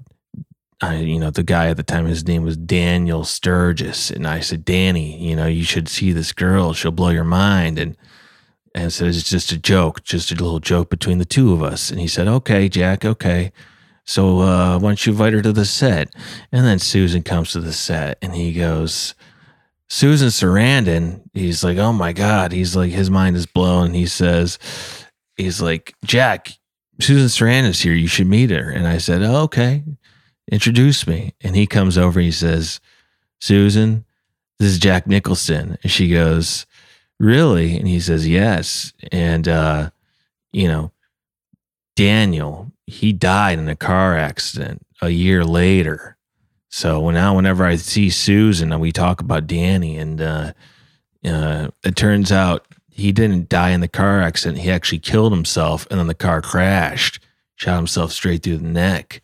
I, you know, the guy at the time, his name was Daniel Sturgis. And I said, Danny, you know, you should see this girl. She'll blow your mind. And, and said, it's just a joke, just a little joke between the two of us. And he said, okay, Jack, okay. So uh, why don't you invite her to the set? And then Susan comes to the set and he goes, Susan Sarandon, he's like, oh my God. He's like, his mind is blown. He says, he's like, Jack, Susan Sarandon's here. You should meet her. And I said, oh, okay, introduce me. And he comes over and he says, Susan, this is Jack Nicholson. And she goes, really? And he says, yes. And, uh, you know, Daniel, he died in a car accident a year later. So now, whenever I see Susan, and we talk about Danny, and uh, uh, it turns out he didn't die in the car accident. He actually killed himself, and then the car crashed, shot himself straight through the neck.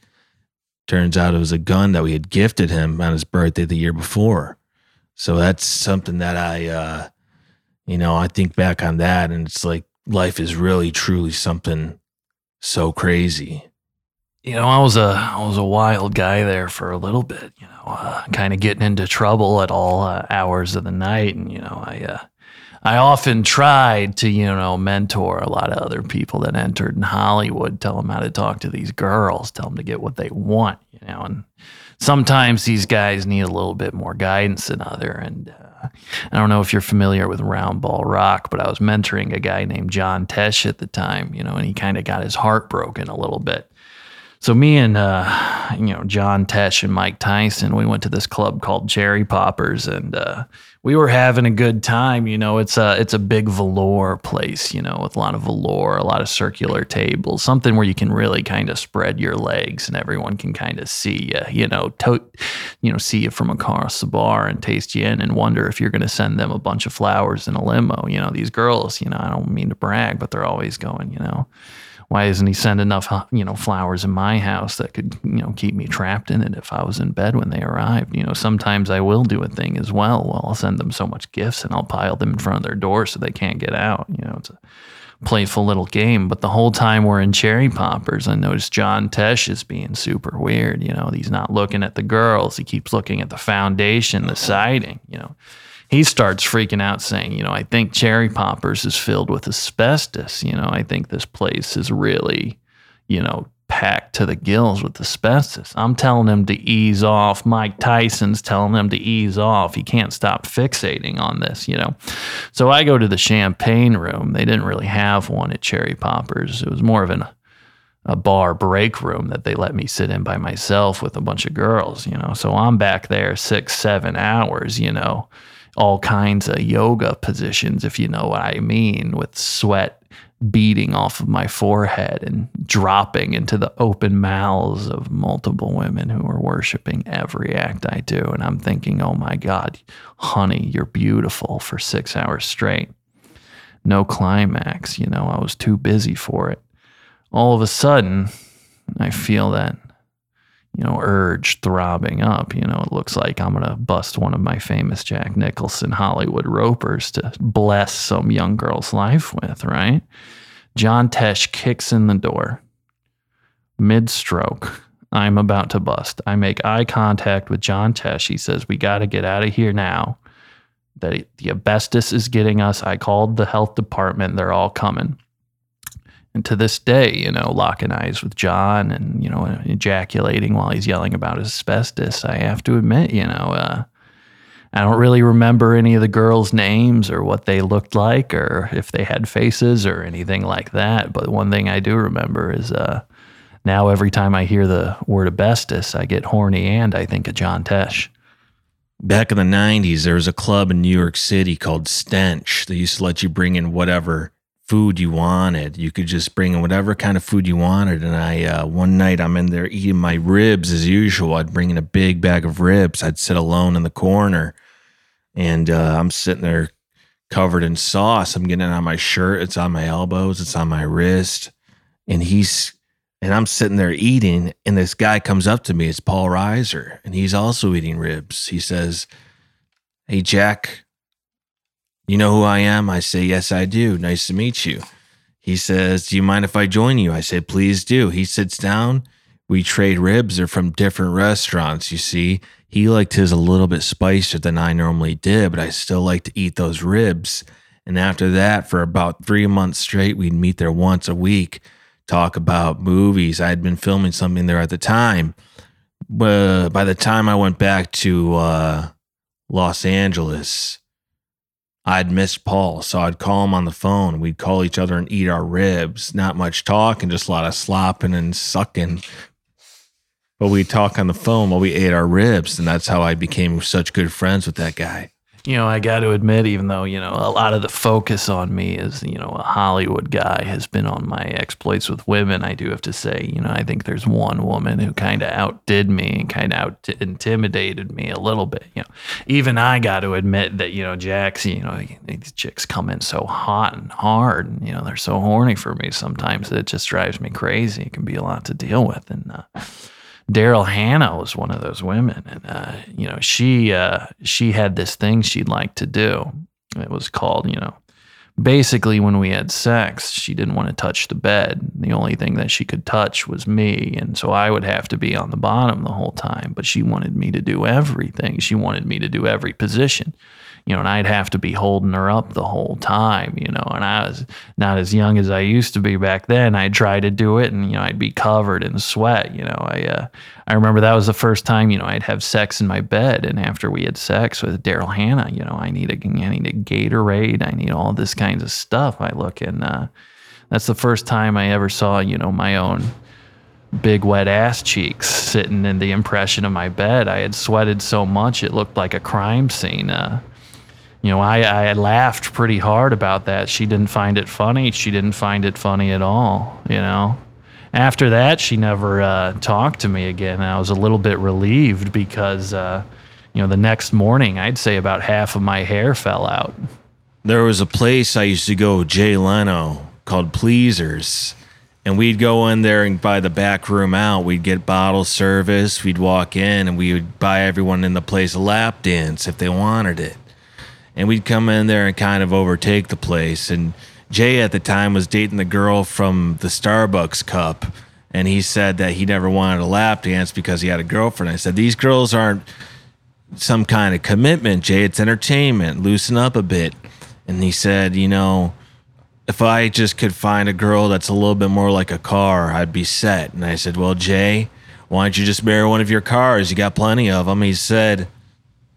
Turns out it was a gun that we had gifted him on his birthday the year before. So that's something that I, uh, you know, I think back on that, and it's like life is really, truly something so crazy. You know, I was a I was a wild guy there for a little bit. You know, uh, kind of getting into trouble at all uh, hours of the night, and you know, I uh, I often tried to you know mentor a lot of other people that entered in Hollywood, tell them how to talk to these girls, tell them to get what they want. You know, and sometimes these guys need a little bit more guidance than other. And uh, *laughs* I don't know if you're familiar with Roundball Rock, but I was mentoring a guy named John Tesh at the time. You know, and he kind of got his heart broken a little bit. So me and uh, you know John Tesh and Mike Tyson, we went to this club called Cherry Poppers, and uh, we were having a good time. You know, it's a it's a big velour place. You know, with a lot of velour, a lot of circular tables, something where you can really kind of spread your legs and everyone can kind of see you. You know, to, you know, see you from across the bar and taste you in and wonder if you're going to send them a bunch of flowers in a limo. You know, these girls. You know, I don't mean to brag, but they're always going. You know why isn't he send enough uh, you know flowers in my house that could you know keep me trapped in it if I was in bed when they arrived? You know sometimes I will do a thing as well well I'll send them so much gifts and I'll pile them in front of their door so they can't get out. You know it's a playful little game but the whole time we're in cherry poppers I notice John Tesh is being super weird you know he's not looking at the girls he keeps looking at the foundation the siding you know he starts freaking out saying, you know, I think Cherry Poppers is filled with asbestos. You know, I think this place is really, you know, packed to the gills with asbestos. I'm telling him to ease off. Mike Tyson's telling him to ease off. He can't stop fixating on this, you know. So I go to the champagne room. They didn't really have one at Cherry Poppers. It was more of an a bar break room that they let me sit in by myself with a bunch of girls, you know. So I'm back there six, seven hours, you know, all kinds of yoga positions, if you know what I mean, with sweat beating off of my forehead and dropping into the open mouths of multiple women who are worshiping every act I do. And I'm thinking, oh my God, honey, you're beautiful for six hours straight. No climax, you know, I was too busy for it. All of a sudden, I feel that, you know, urge throbbing up. You know, it looks like I'm going to bust one of my famous Jack Nicholson Hollywood ropers to bless some young girl's life with, right? John Tesh kicks in the door mid stroke. I'm about to bust. I make eye contact with John Tesh. He says, We got to get out of here now. That the asbestos is getting us. I called the health department. They're all coming. And to this day, you know, locking eyes with John and, you know, ejaculating while he's yelling about asbestos, I have to admit, you know, uh, I don't really remember any of the girls' names or what they looked like or if they had faces or anything like that. But one thing I do remember is uh, now every time I hear the word asbestos, I get horny and I think of John Tesh. Back in the 90s, there was a club in New York City called Stench. They used to let you bring in whatever food you wanted. You could just bring in whatever kind of food you wanted. And I, uh, one night, I'm in there eating my ribs as usual. I'd bring in a big bag of ribs. I'd sit alone in the corner and uh, I'm sitting there covered in sauce. I'm getting it on my shirt. It's on my elbows. It's on my wrist. And he's and I'm sitting there eating, and this guy comes up to me. It's Paul Reiser, and he's also eating ribs. He says, Hey, Jack, you know who I am? I say, Yes, I do. Nice to meet you. He says, Do you mind if I join you? I say, Please do. He sits down. We trade ribs. They're from different restaurants, you see. He liked his a little bit spicier than I normally did, but I still like to eat those ribs. And after that, for about three months straight, we'd meet there once a week talk about movies. I had been filming something there at the time. But by the time I went back to uh, Los Angeles, I'd missed Paul. So I'd call him on the phone. We'd call each other and eat our ribs. Not much talk and just a lot of slopping and sucking. But we'd talk on the phone while we ate our ribs. And that's how I became such good friends with that guy you know, I got to admit, even though, you know, a lot of the focus on me as, you know, a Hollywood guy has been on my exploits with women, I do have to say, you know, I think there's one woman who kind of outdid me and kind of out intimidated me a little bit. You know, even I got to admit that, you know, Jax, you know, these chicks come in so hot and hard and, you know, they're so horny for me sometimes that it just drives me crazy. It can be a lot to deal with. And, uh, Daryl Hannah was one of those women, and uh, you know she uh, she had this thing she'd like to do. It was called, you know, basically when we had sex, she didn't want to touch the bed. The only thing that she could touch was me, and so I would have to be on the bottom the whole time. But she wanted me to do everything. She wanted me to do every position you know, and I'd have to be holding her up the whole time, you know, and I was not as young as I used to be back then. I'd try to do it and, you know, I'd be covered in sweat, you know, I, uh, I remember that was the first time, you know, I'd have sex in my bed. And after we had sex with Daryl Hannah, you know, I need a, I need a Gatorade. I need all this kinds of stuff. I look and, uh, that's the first time I ever saw, you know, my own big wet ass cheeks sitting in the impression of my bed. I had sweated so much it looked like a crime scene. Uh, you know, I, I laughed pretty hard about that. She didn't find it funny. She didn't find it funny at all, you know. After that, she never uh, talked to me again. I was a little bit relieved because, uh, you know, the next morning, I'd say about half of my hair fell out. There was a place I used to go, Jay Leno, called Pleasers. And we'd go in there and buy the back room out. We'd get bottle service. We'd walk in and we would buy everyone in the place a lap dance if they wanted it and we'd come in there and kind of overtake the place. And Jay at the time was dating the girl from the Starbucks cup. And he said that he never wanted a lap dance because he had a girlfriend. I said, These girls aren't some kind of commitment, Jay. It's entertainment. Loosen up a bit. And he said, You know, if I just could find a girl that's a little bit more like a car, I'd be set. And I said, Well, Jay, why don't you just marry one of your cars? You got plenty of them. He said,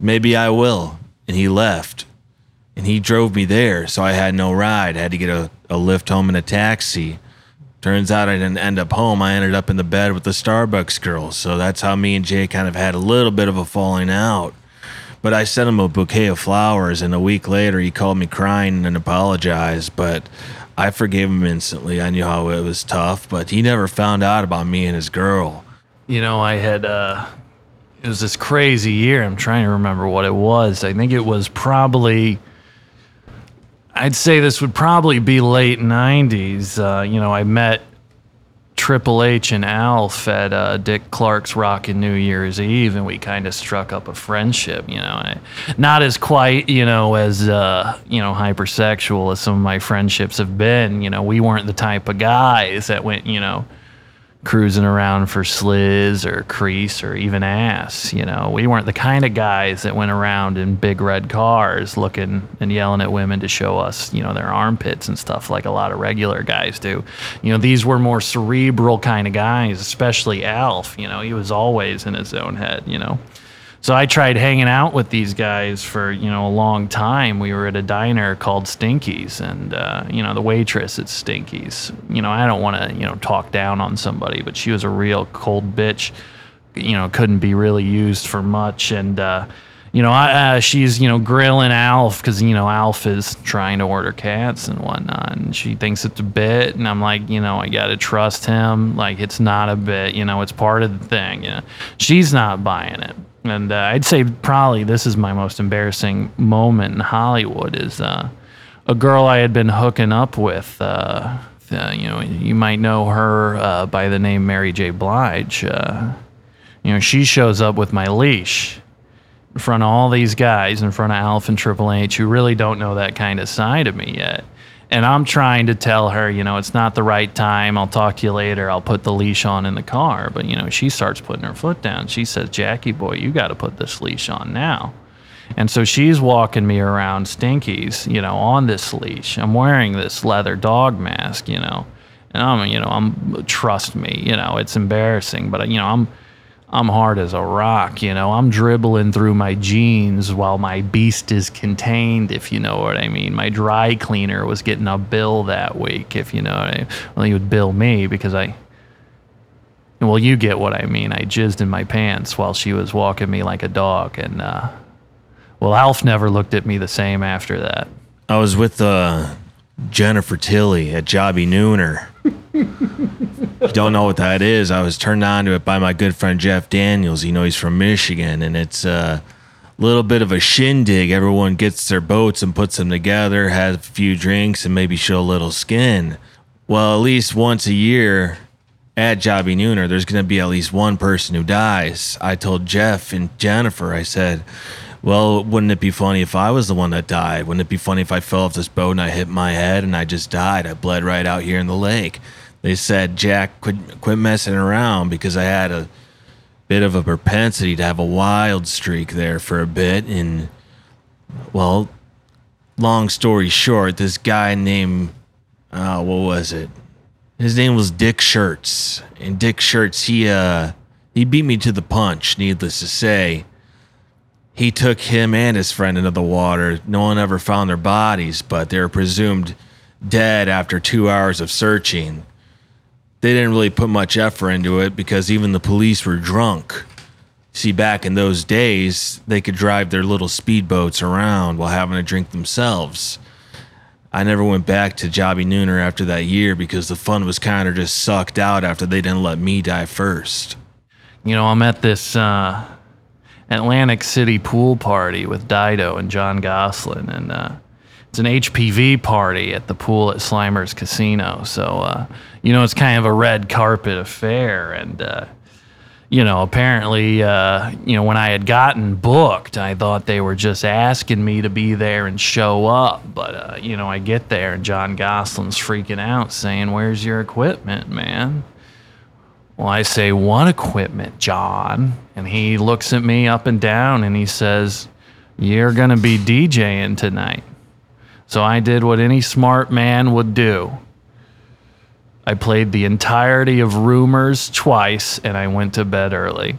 Maybe I will. And he left and he drove me there, so I had no ride. I had to get a, a lift home in a taxi. Turns out I didn't end up home. I ended up in the bed with the Starbucks girl. So that's how me and Jay kind of had a little bit of a falling out. But I sent him a bouquet of flowers, and a week later he called me crying and apologized. But I forgave him instantly. I knew how it was tough, but he never found out about me and his girl. You know, I had, uh, it was this crazy year. I'm trying to remember what it was. I think it was probably I'd say this would probably be late 90s. Uh, you know, I met Triple H and Alf at uh, Dick Clark's Rockin' New Year's Eve, and we kind of struck up a friendship. You know, I, not as quite you know as uh, you know hypersexual as some of my friendships have been. You know, we weren't the type of guys that went you know cruising around for sliz or crease or even ass. You know, we weren't the kind of guys that went around in big red cars looking and yelling at women to show us, you know, their armpits and stuff like a lot of regular guys do. You know, these were more cerebral kind of guys, especially Alf. You know, he was always in his own head, you know. So I tried hanging out with these guys for you know a long time. We were at a diner called Stinkies, and uh, you know the waitress at Stinkies. You know I don't want to you know talk down on somebody, but she was a real cold bitch. You know couldn't be really used for much, and uh, you know I, uh, she's you know grilling Alf because you know Alf is trying to order cats and whatnot, and she thinks it's a bit, and I'm like you know I gotta trust him. Like it's not a bit. You know it's part of the thing. You know she's not buying it and uh, I'd say probably this is my most embarrassing moment in Hollywood is uh, a girl I had been hooking up with. Uh, you know, you might know her uh, by the name Mary J. Blige. Uh, you know, she shows up with my leash in front of all these guys, in front of Alf and Triple H, who really don't know that kind of side of me yet. And I'm trying to tell her, you know, it's not the right time. I'll talk to you later. I'll put the leash on in the car. But, you know, she starts putting her foot down. She says, Jackie boy, you got to put this leash on now. And so she's walking me around Stinkies, you know, on this leash. I'm wearing this leather dog mask, you know. And I'm, you know, I'm, trust me, you know, it's embarrassing, but, you know, I'm, I'm hard as a rock, you know. I'm dribbling through my jeans while my beast is contained, if you know what I mean. My dry cleaner was getting a bill that week, if you know what I mean. Well, he would bill me because I. Well, you get what I mean. I jizzed in my pants while she was walking me like a dog, and uh, well, Alf never looked at me the same after that. I was with uh, Jennifer Tilly at Jobbie Nooner. you don't know what that is, I was turned on to it by my good friend Jeff Daniels. You know, he's from Michigan, and it's a little bit of a shindig. Everyone gets their boats and puts them together, has a few drinks, and maybe show a little skin. Well, at least once a year at Jobbie Nooner, there's going to be at least one person who dies. I told Jeff and Jennifer, I said, well, wouldn't it be funny if I was the one that died? Wouldn't it be funny if I fell off this boat and I hit my head and I just died? I bled right out here in the lake. They said, Jack, quit, quit messing around because I had a bit of a propensity to have a wild streak there for a bit. And, well, long story short, this guy named, uh, what was it? His name was Dick Shirts. And Dick Shirts, he, uh, he beat me to the punch, needless to say he took him and his friend into the water. No one ever found their bodies, but they were presumed dead after two hours of searching. They didn't really put much effort into it because even the police were drunk. See, back in those days, they could drive their little speedboats around while having a drink themselves. I never went back to Jobbie Nooner after that year because the fun was kind of just sucked out after they didn't let me die first. You know, I'm at this uh, Atlantic City pool party with Dido and Jon Gosselin, and uh, it's an HPV party at the pool at Slimer's Casino. So uh, you know, it's kind of a red carpet affair, and uh, you know, apparently, uh, you know, when I had gotten booked, I thought they were just asking me to be there and show up. But, uh, you know, I get there and Jon Gosselin's freaking out saying, Where's your equipment, man? Well, I say, What equipment, John? And he looks at me up and down and he says, You're going to be DJing tonight. So I did what any smart man would do. I played the entirety of Rumors twice and I went to bed early.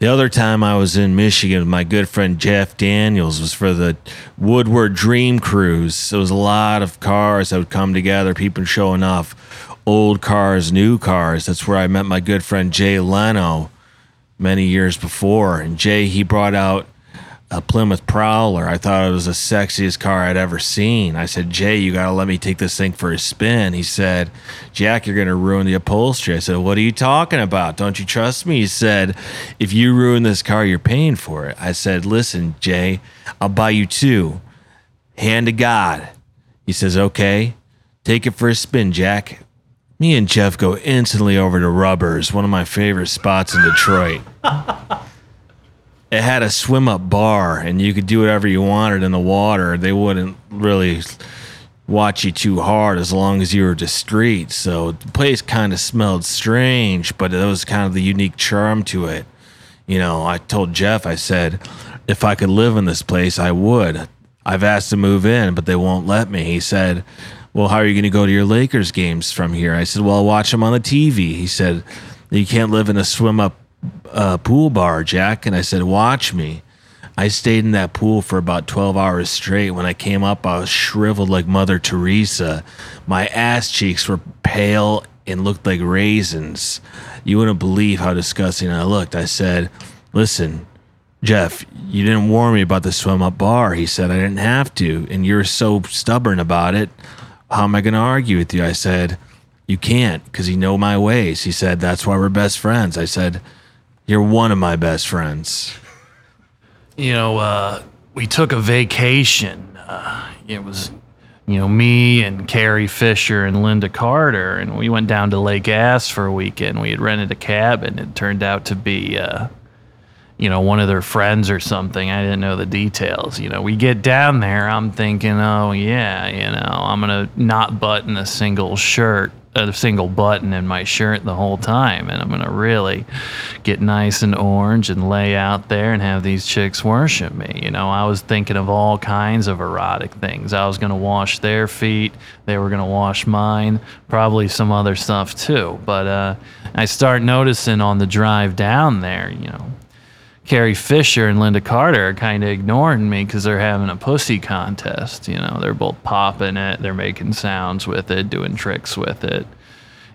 The other time I was in Michigan my good friend Jeff Daniels was for the Woodward Dream Cruise. There was a lot of cars that would come together, people showing off old cars, new cars. That's where I met my good friend Jay Leno many years before. And Jay, he brought out a Plymouth Prowler. I thought it was the sexiest car I'd ever seen. I said, Jay, you got to let me take this thing for a spin. He said, Jack, you're going to ruin the upholstery. I said, What are you talking about? Don't you trust me? He said, If you ruin this car, you're paying for it. I said, Listen, Jay, I'll buy you two. Hand to God. He says, Okay, take it for a spin, Jack. Me and Jeff go instantly over to Rubbers, one of my favorite spots in Detroit. *laughs* it had a swim up bar, and you could do whatever you wanted in the water. They wouldn't really watch you too hard as long as you were discreet. So the place kind of smelled strange, but it was kind of the unique charm to it. You know, I told Jeff, I said, if I could live in this place, I would. I've asked to move in, but they won't let me. He said, Well, how are you going to go to your Lakers games from here? I said, Well, I'll watch them on the TV. He said, You can't live in a swim up uh, pool bar, Jack. And I said, Watch me. I stayed in that pool for about 12 hours straight. When I came up, I was shriveled like Mother Teresa. My ass cheeks were pale and looked like raisins. You wouldn't believe how disgusting I looked. I said, Listen, Jeff, you didn't warn me about the swim up bar. He said I didn't have to, and you're so stubborn about it. How am I going to argue with you? I said, You can't because you know my ways. He said, That's why we're best friends. I said, You're one of my best friends. You know, uh, we took a vacation. Uh, it was, you know, me and Carrie Fisher and Lynda Carter, and we went down to Lake Ass for a weekend. We had rented a cabin. It turned out to be, uh, you know, one of their friends or something. I didn't know the details. You know, we get down there, I'm thinking, oh, yeah, you know, I'm going to not button a single shirt, a single button in my shirt the whole time. And I'm going to really get nice and orange and lay out there and have these chicks worship me. You know, I was thinking of all kinds of erotic things. I was going to wash their feet, they were going to wash mine, probably some other stuff too. But uh, I start noticing on the drive down there, you know, Carrie Fisher and Lynda Carter are kind of ignoring me because they're having a pussy contest. You know, they're both popping it, they're making sounds with it, doing tricks with it.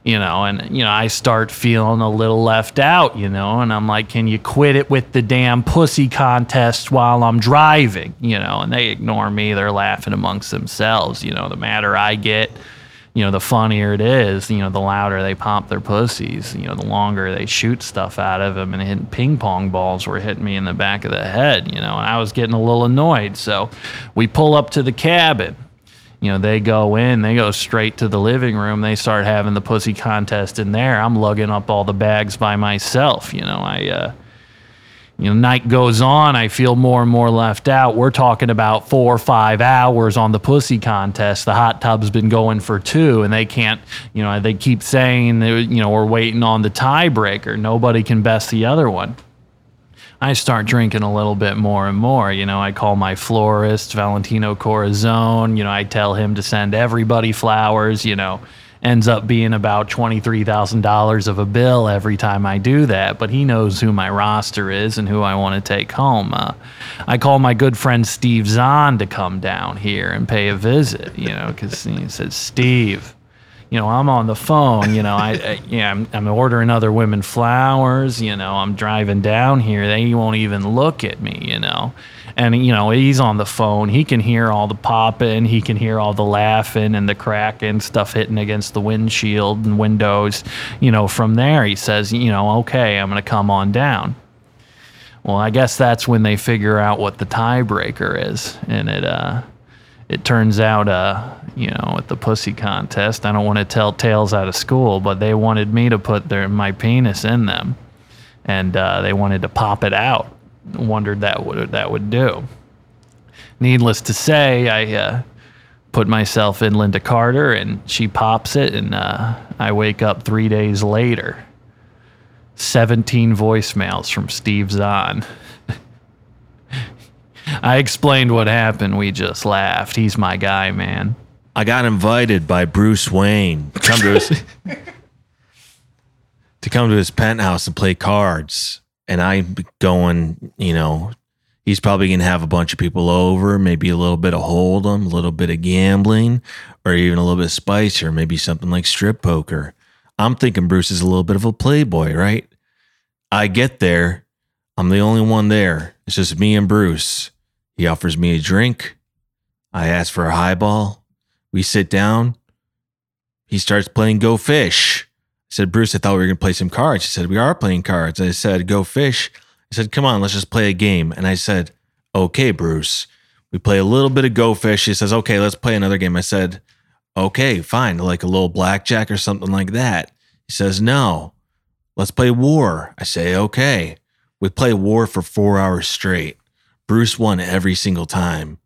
You know, and you know, I start feeling a little left out. You know, and I'm like, "Can you quit it with the damn pussy contest while I'm driving?" You know, and they ignore me. They're laughing amongst themselves. You know, the madder I get, you know, the funnier it is, you know, the louder they pop their pussies, you know, the longer they shoot stuff out of them and hitting ping pong balls were hitting me in the back of the head, you know, and I was getting a little annoyed. So we pull up to the cabin. You know, they go in, they go straight to the living room. They start having the pussy contest in there. I'm lugging up all the bags by myself. You know, I, uh, you know, night goes on, I feel more and more left out. We're talking about four or five hours on the pussy contest. The hot tub's been going for two, and they can't, you know, they keep saying, you know, we're waiting on the tiebreaker. Nobody can best the other one. I start drinking a little bit more and more. You know, I call my florist, Valentino Corazon. You know, I tell him to send everybody flowers, you know ends up being about $23,000 of a bill every time I do that, but he knows who my roster is and who I want to take home. Uh, I call my good friend Steve Zahn to come down here and pay a visit, you know, because he says, Steve, you know, I'm on the phone, you know, I, I yeah, I'm, I'm ordering other women flowers, you know, I'm driving down here. They won't even look at me, you know and you know he's on the phone. He can hear all the popping. He can hear all the laughing and the cracking stuff hitting against the windshield and windows you know from there. He says you know okay i'm going to come on down. Well i guess that's when they figure out what the tiebreaker is. And it uh it turns out uh you know at the pussy contest i don't want to tell tales out of school but they wanted me to put their my penis in them. And uh, they wanted to pop it out wondered that what that would do. Needless to say, I uh, put myself in Lynda Carter, and she pops it, and uh, I wake up three days later. 17 voicemails from Steve Zahn. *laughs* I explained what happened. We just laughed. He's my guy, man. I got invited by Bruce Wayne to come to his *laughs* to come to his penthouse and play cards and I'm going, you know, he's probably going to have a bunch of people over, maybe a little bit of hold'em, a little bit of gambling, or even a little bit of spice, or maybe something like strip poker. I'm thinking Bruce is a little bit of a playboy, right? I get there, I'm the only one there. It's just me and Bruce. He offers me a drink. I ask for a highball. We sit down. He starts playing Go Fish said, Bruce, I thought we were going to play some cards. He said, We are playing cards. I said, Go fish. He said, Come on, let's just play a game. And I said, Okay, Bruce. We play a little bit of Go Fish. He says, Okay, let's play another game. I said, Okay, fine. Like a little blackjack or something like that. He says, No, let's play war. I say, Okay. We play war for four hours straight. Bruce won every single time.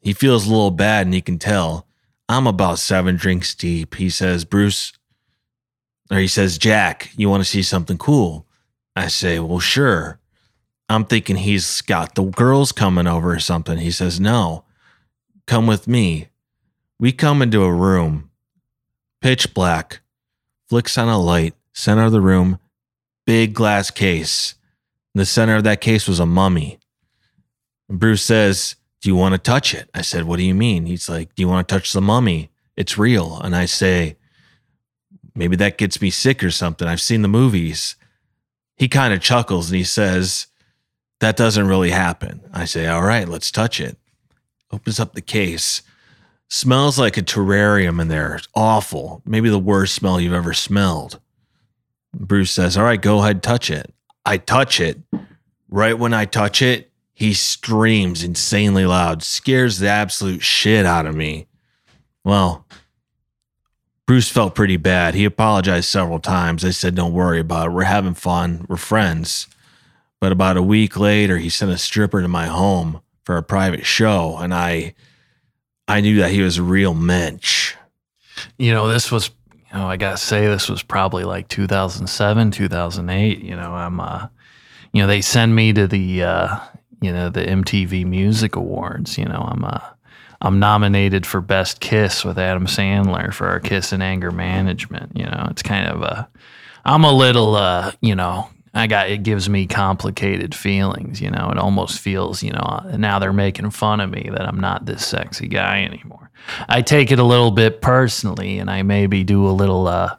He feels a little bad and he can tell. I'm about seven drinks deep. He says, Bruce, or he says, Jack, you want to see something cool? I say, Well, sure. I'm thinking he's got the girls coming over or something. He says, No, come with me. We come into a room, pitch black, flicks on a light, center of the room, big glass case. In the center of that case was a mummy. And Bruce says, Do you want to touch it? I said, What do you mean? He's like, Do you want to touch the mummy? It's real. And I say, Maybe that gets me sick or something. I've seen the movies. He kind of chuckles and he says, That doesn't really happen. I say, All right, let's touch it. Opens up the case. Smells like a terrarium in there. It's awful. Maybe the worst smell you've ever smelled. Bruce says, All right, go ahead, touch it. I touch it. Right when I touch it, he screams insanely loud, scares the absolute shit out of me. Well, Bruce felt pretty bad. He apologized several times. I said, Don't worry about it. We're having fun. We're friends. But about a week later, he sent a stripper to my home for a private show, and I I knew that he was a real mensch. You know, this was, you know, I got to say, this was probably like 2007, 2008. You know, I'm, uh, you know, they send me to the, uh, you know, the MTV Music Awards. You know, I'm, uh, I'm nominated for Best Kiss with Adam Sandler for our Kiss and Anger Management. You know, it's kind of a, I'm a little, uh, you know, I got it gives me complicated feelings, you know. It almost feels, you know, now they're making fun of me that I'm not this sexy guy anymore. I take it a little bit personally, and I maybe do a little uh,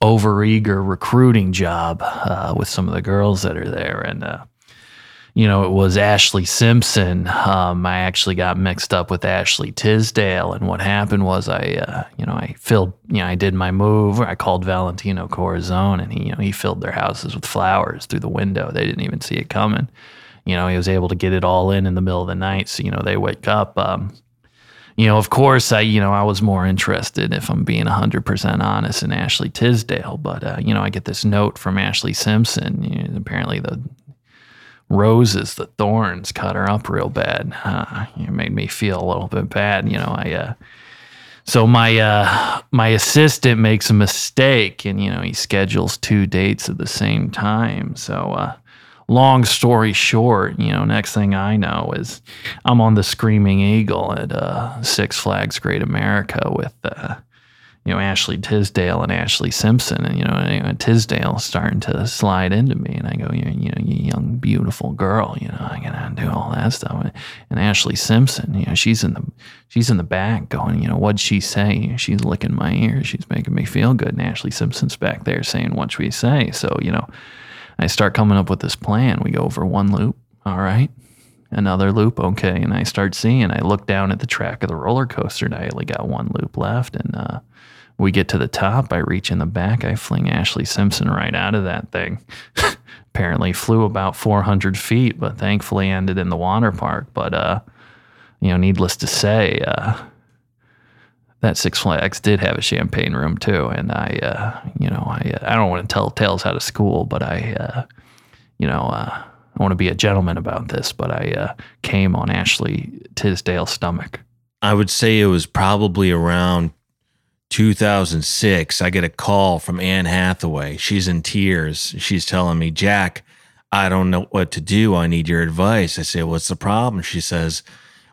overeager recruiting job uh, with some of the girls that are there, and uh, you know, it was Ashlee Simpson. Um, I actually got mixed up with Ashley Tisdale, and what happened was I, uh, you know, I filled, you know, I did my move. I called Valentino Corazon, and he, you know, he filled their houses with flowers through the window. They didn't even see it coming. You know, he was able to get it all in in the middle of the night, so you know they wake up. Um, you know, of course, I, you know, I was more interested, if I'm being 100% honest, in Ashley Tisdale. But, uh, you know, I get this note from Ashlee Simpson. You know, apparently, the roses, the thorns cut her up real bad. It made me feel a little bit bad. You know, I, uh, so my, uh, my assistant makes a mistake and, you know, he schedules two dates at the same time. So, uh, long story short, you know, next thing I know is I'm on the Screaming Eagle at uh, Six Flags Great America with, uh, you know, Ashley Tisdale and Ashlee Simpson, and you know, and Tisdale starting to slide into me, and I go, you, you know, you young beautiful girl, you know, I gotta do all that stuff. And Ashlee Simpson, you know, she's in the she's in the back going, you know, what'd she say? She's licking my ear, she's making me feel good. And Ashlee Simpson's back there saying, what should we say? So you know, I start coming up with this plan. We go over one loop, all right. Another loop, okay. And I start seeing, I look down at the track of the roller coaster, and I only got one loop left. And uh, we get to the top. I reach in the back. I fling Ashlee Simpson right out of that thing. *laughs* Apparently flew about 400 feet, but thankfully ended in the water park. But, uh, you know, needless to say, uh, that Six Flags did have a champagne room too. And I, uh, you know, I, uh, I don't want to tell tales out of school, but I, uh, you know, uh, I want to be a gentleman about this, but I came on Ashley Tisdale's stomach. I would say it was probably around 2006, I get a call from Anne Hathaway. She's in tears. She's telling me, Jack, I don't know what to do. I need your advice. I say, What's the problem? She says,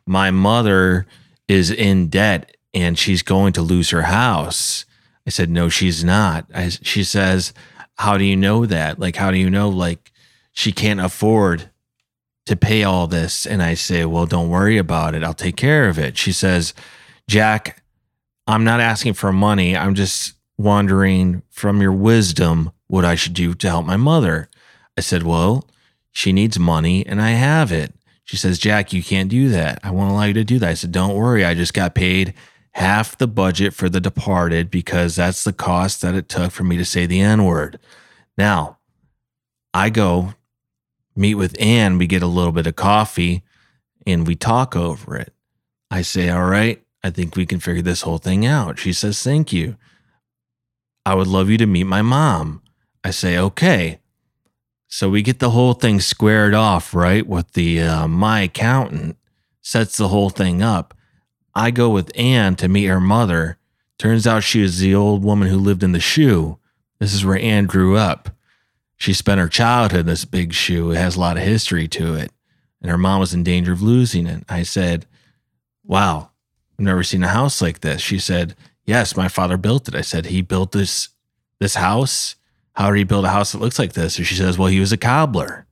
My mother is in debt and she's going to lose her house. I said, No, she's not. I, she says, How do you know that? Like, how do you know, like, she can't afford to pay all this? And I say, Well, don't worry about it. I'll take care of it. She says, Jack, I'm not asking for money. I'm just wondering from your wisdom what I should do to help my mother. I said, Well, she needs money and I have it. She says, Jack, you can't do that. I won't allow you to do that. I said, Don't worry. I just got paid half the budget for The Departed because that's the cost that it took for me to say the N word. Now, I go meet with Anne. We get a little bit of coffee and we talk over it. I say, All right, I think we can figure this whole thing out. She says, Thank you. I would love you to meet my mom. I say, Okay. So we get the whole thing squared off, right? With the uh, my accountant sets the whole thing up. I go with Anne to meet her mother. Turns out she was the old woman who lived in the shoe. This is where Anne grew up. She spent her childhood in this big shoe. It has a lot of history to it. And her mom was in danger of losing it. I said, Wow, I've never seen a house like this. She said, Yes, my father built it. I said, He built this this house. How did he build a house that looks like this? And she says, Well, he was a cobbler.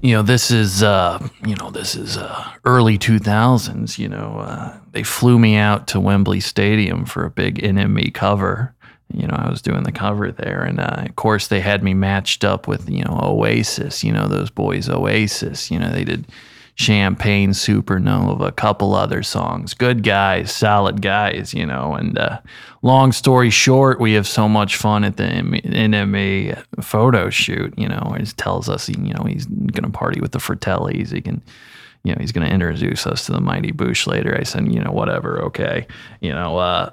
You know, this is uh, you know, this is uh, early 2000s, you know, uh, they flew me out to Wembley Stadium for a big NME cover. You know, I was doing the cover there and uh, of course they had me matched up with, you know, Oasis, you know, those boys Oasis, you know, they did Champagne Supernova, a couple other songs. Good guys, solid guys, you know. And uh, long story short, we have so much fun at the NME photo shoot, you know. He tells us, you know, he's going to party with the Fratellis. He can, you know, he's going to introduce us to the Mighty Boosh later. I said, you know, whatever, okay. You know, uh,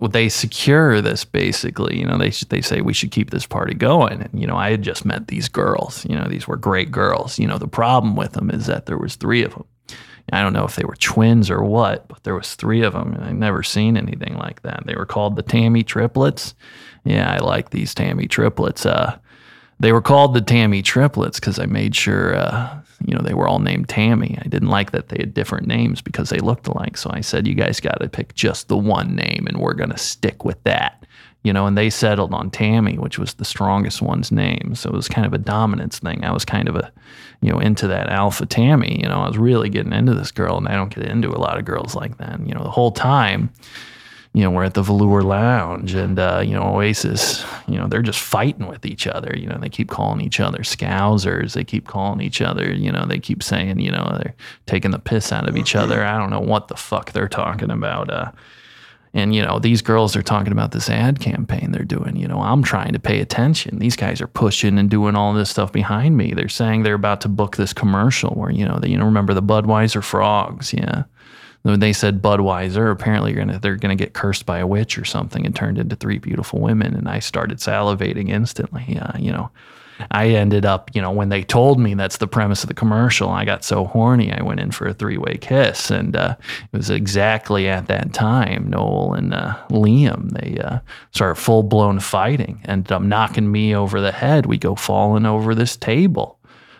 well, they secure this basically. You know, they they say we should keep this party going. And you know, I had just met these girls. You know, these were great girls. You know, the problem with them is that there was three of them. I don't know if they were twins or what, but there was three of them, and I'd never seen anything like that. They were called the Tammy triplets. Yeah, I like these Tammy triplets. Uh, they were called the Tammy triplets because I made sure uh, you know, they were all named Tammy. I didn't like that they had different names because they looked alike. So I said, you guys got to pick just the one name and we're going to stick with that. You know, and they settled on Tammy, which was the strongest one's name. So it was kind of a dominance thing. I was kind of a, you know, into that alpha Tammy. You know, I was really getting into this girl, and I don't get into a lot of girls like that. You know, the whole time, you know, we're at the Velour Lounge and, uh, you know, Oasis, you know, they're just fighting with each other. You know, they keep calling each other scousers. They keep calling each other, you know, they keep saying, you know, they're taking the piss out of each other. I don't know what the fuck they're talking about. Uh, and, you know, these girls are talking about this ad campaign they're doing. You know, I'm trying to pay attention. These guys are pushing and doing all this stuff behind me. They're saying they're about to book this commercial where, you know, they, you know, remember the Budweiser frogs. Yeah when they said Budweiser, apparently gonna, they're going to get cursed by a witch or something and turned into three beautiful women. And I started salivating instantly. Uh, you know, I ended up, you know, when they told me that's the premise of the commercial, I got so horny, I went in for a three way kiss. And uh, it was exactly at that time, Noel and uh, Liam, they uh, started full blown fighting, ended up knocking me over the head. We go falling over this table.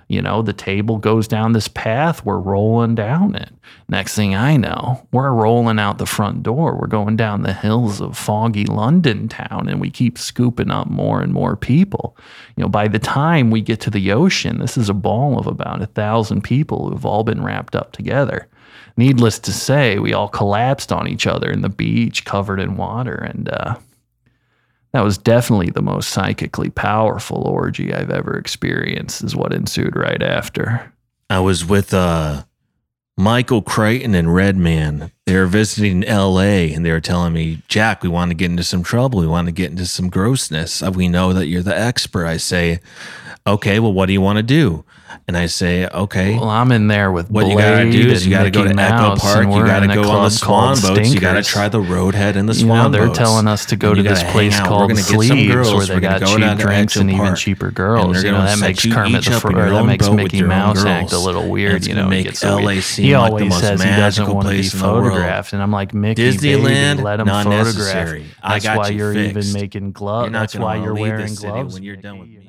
You know, the table goes down this path. We're rolling down it. Next thing I know, we're rolling out the front door. We're going down the hills of foggy London town and we keep scooping up more and more people. You know, by the time we get to the ocean, this is a ball of about a thousand people who've all been wrapped up together. Needless to say, we all collapsed on each other in the beach covered in water. And, uh, that was definitely the most psychically powerful orgy I've ever experienced, is what ensued right after. I was with uh, Michael Crichton and Redman. They were visiting LA and they were telling me, Jack, we want to get into some trouble. We want to get into some grossness. We know that you're the expert. I say, okay, well, what do you want to do? And I say, okay. Well, I'm in there with what Blade you gotta do is you gotta go to Mouse, Echo Park. You gotta a go on the swan boats. You gotta try the roadhead and the You know, swan they're boats. telling us to go And to this place. Called gonna get some Sleeves girls. where We're they got go cheap drinks and even cheaper girls. You know, that makes Kermit the up Fro- in or your that makes Mickey Mouse act a little weird. it's You know, make he gets LA seem He like the always says he doesn't magical want to be place in the world. photographed, and I'm like, Mickey, Disneyland, let him photograph. That's got why you you're even making gloves. That's why you're wearing gloves when you're done with me.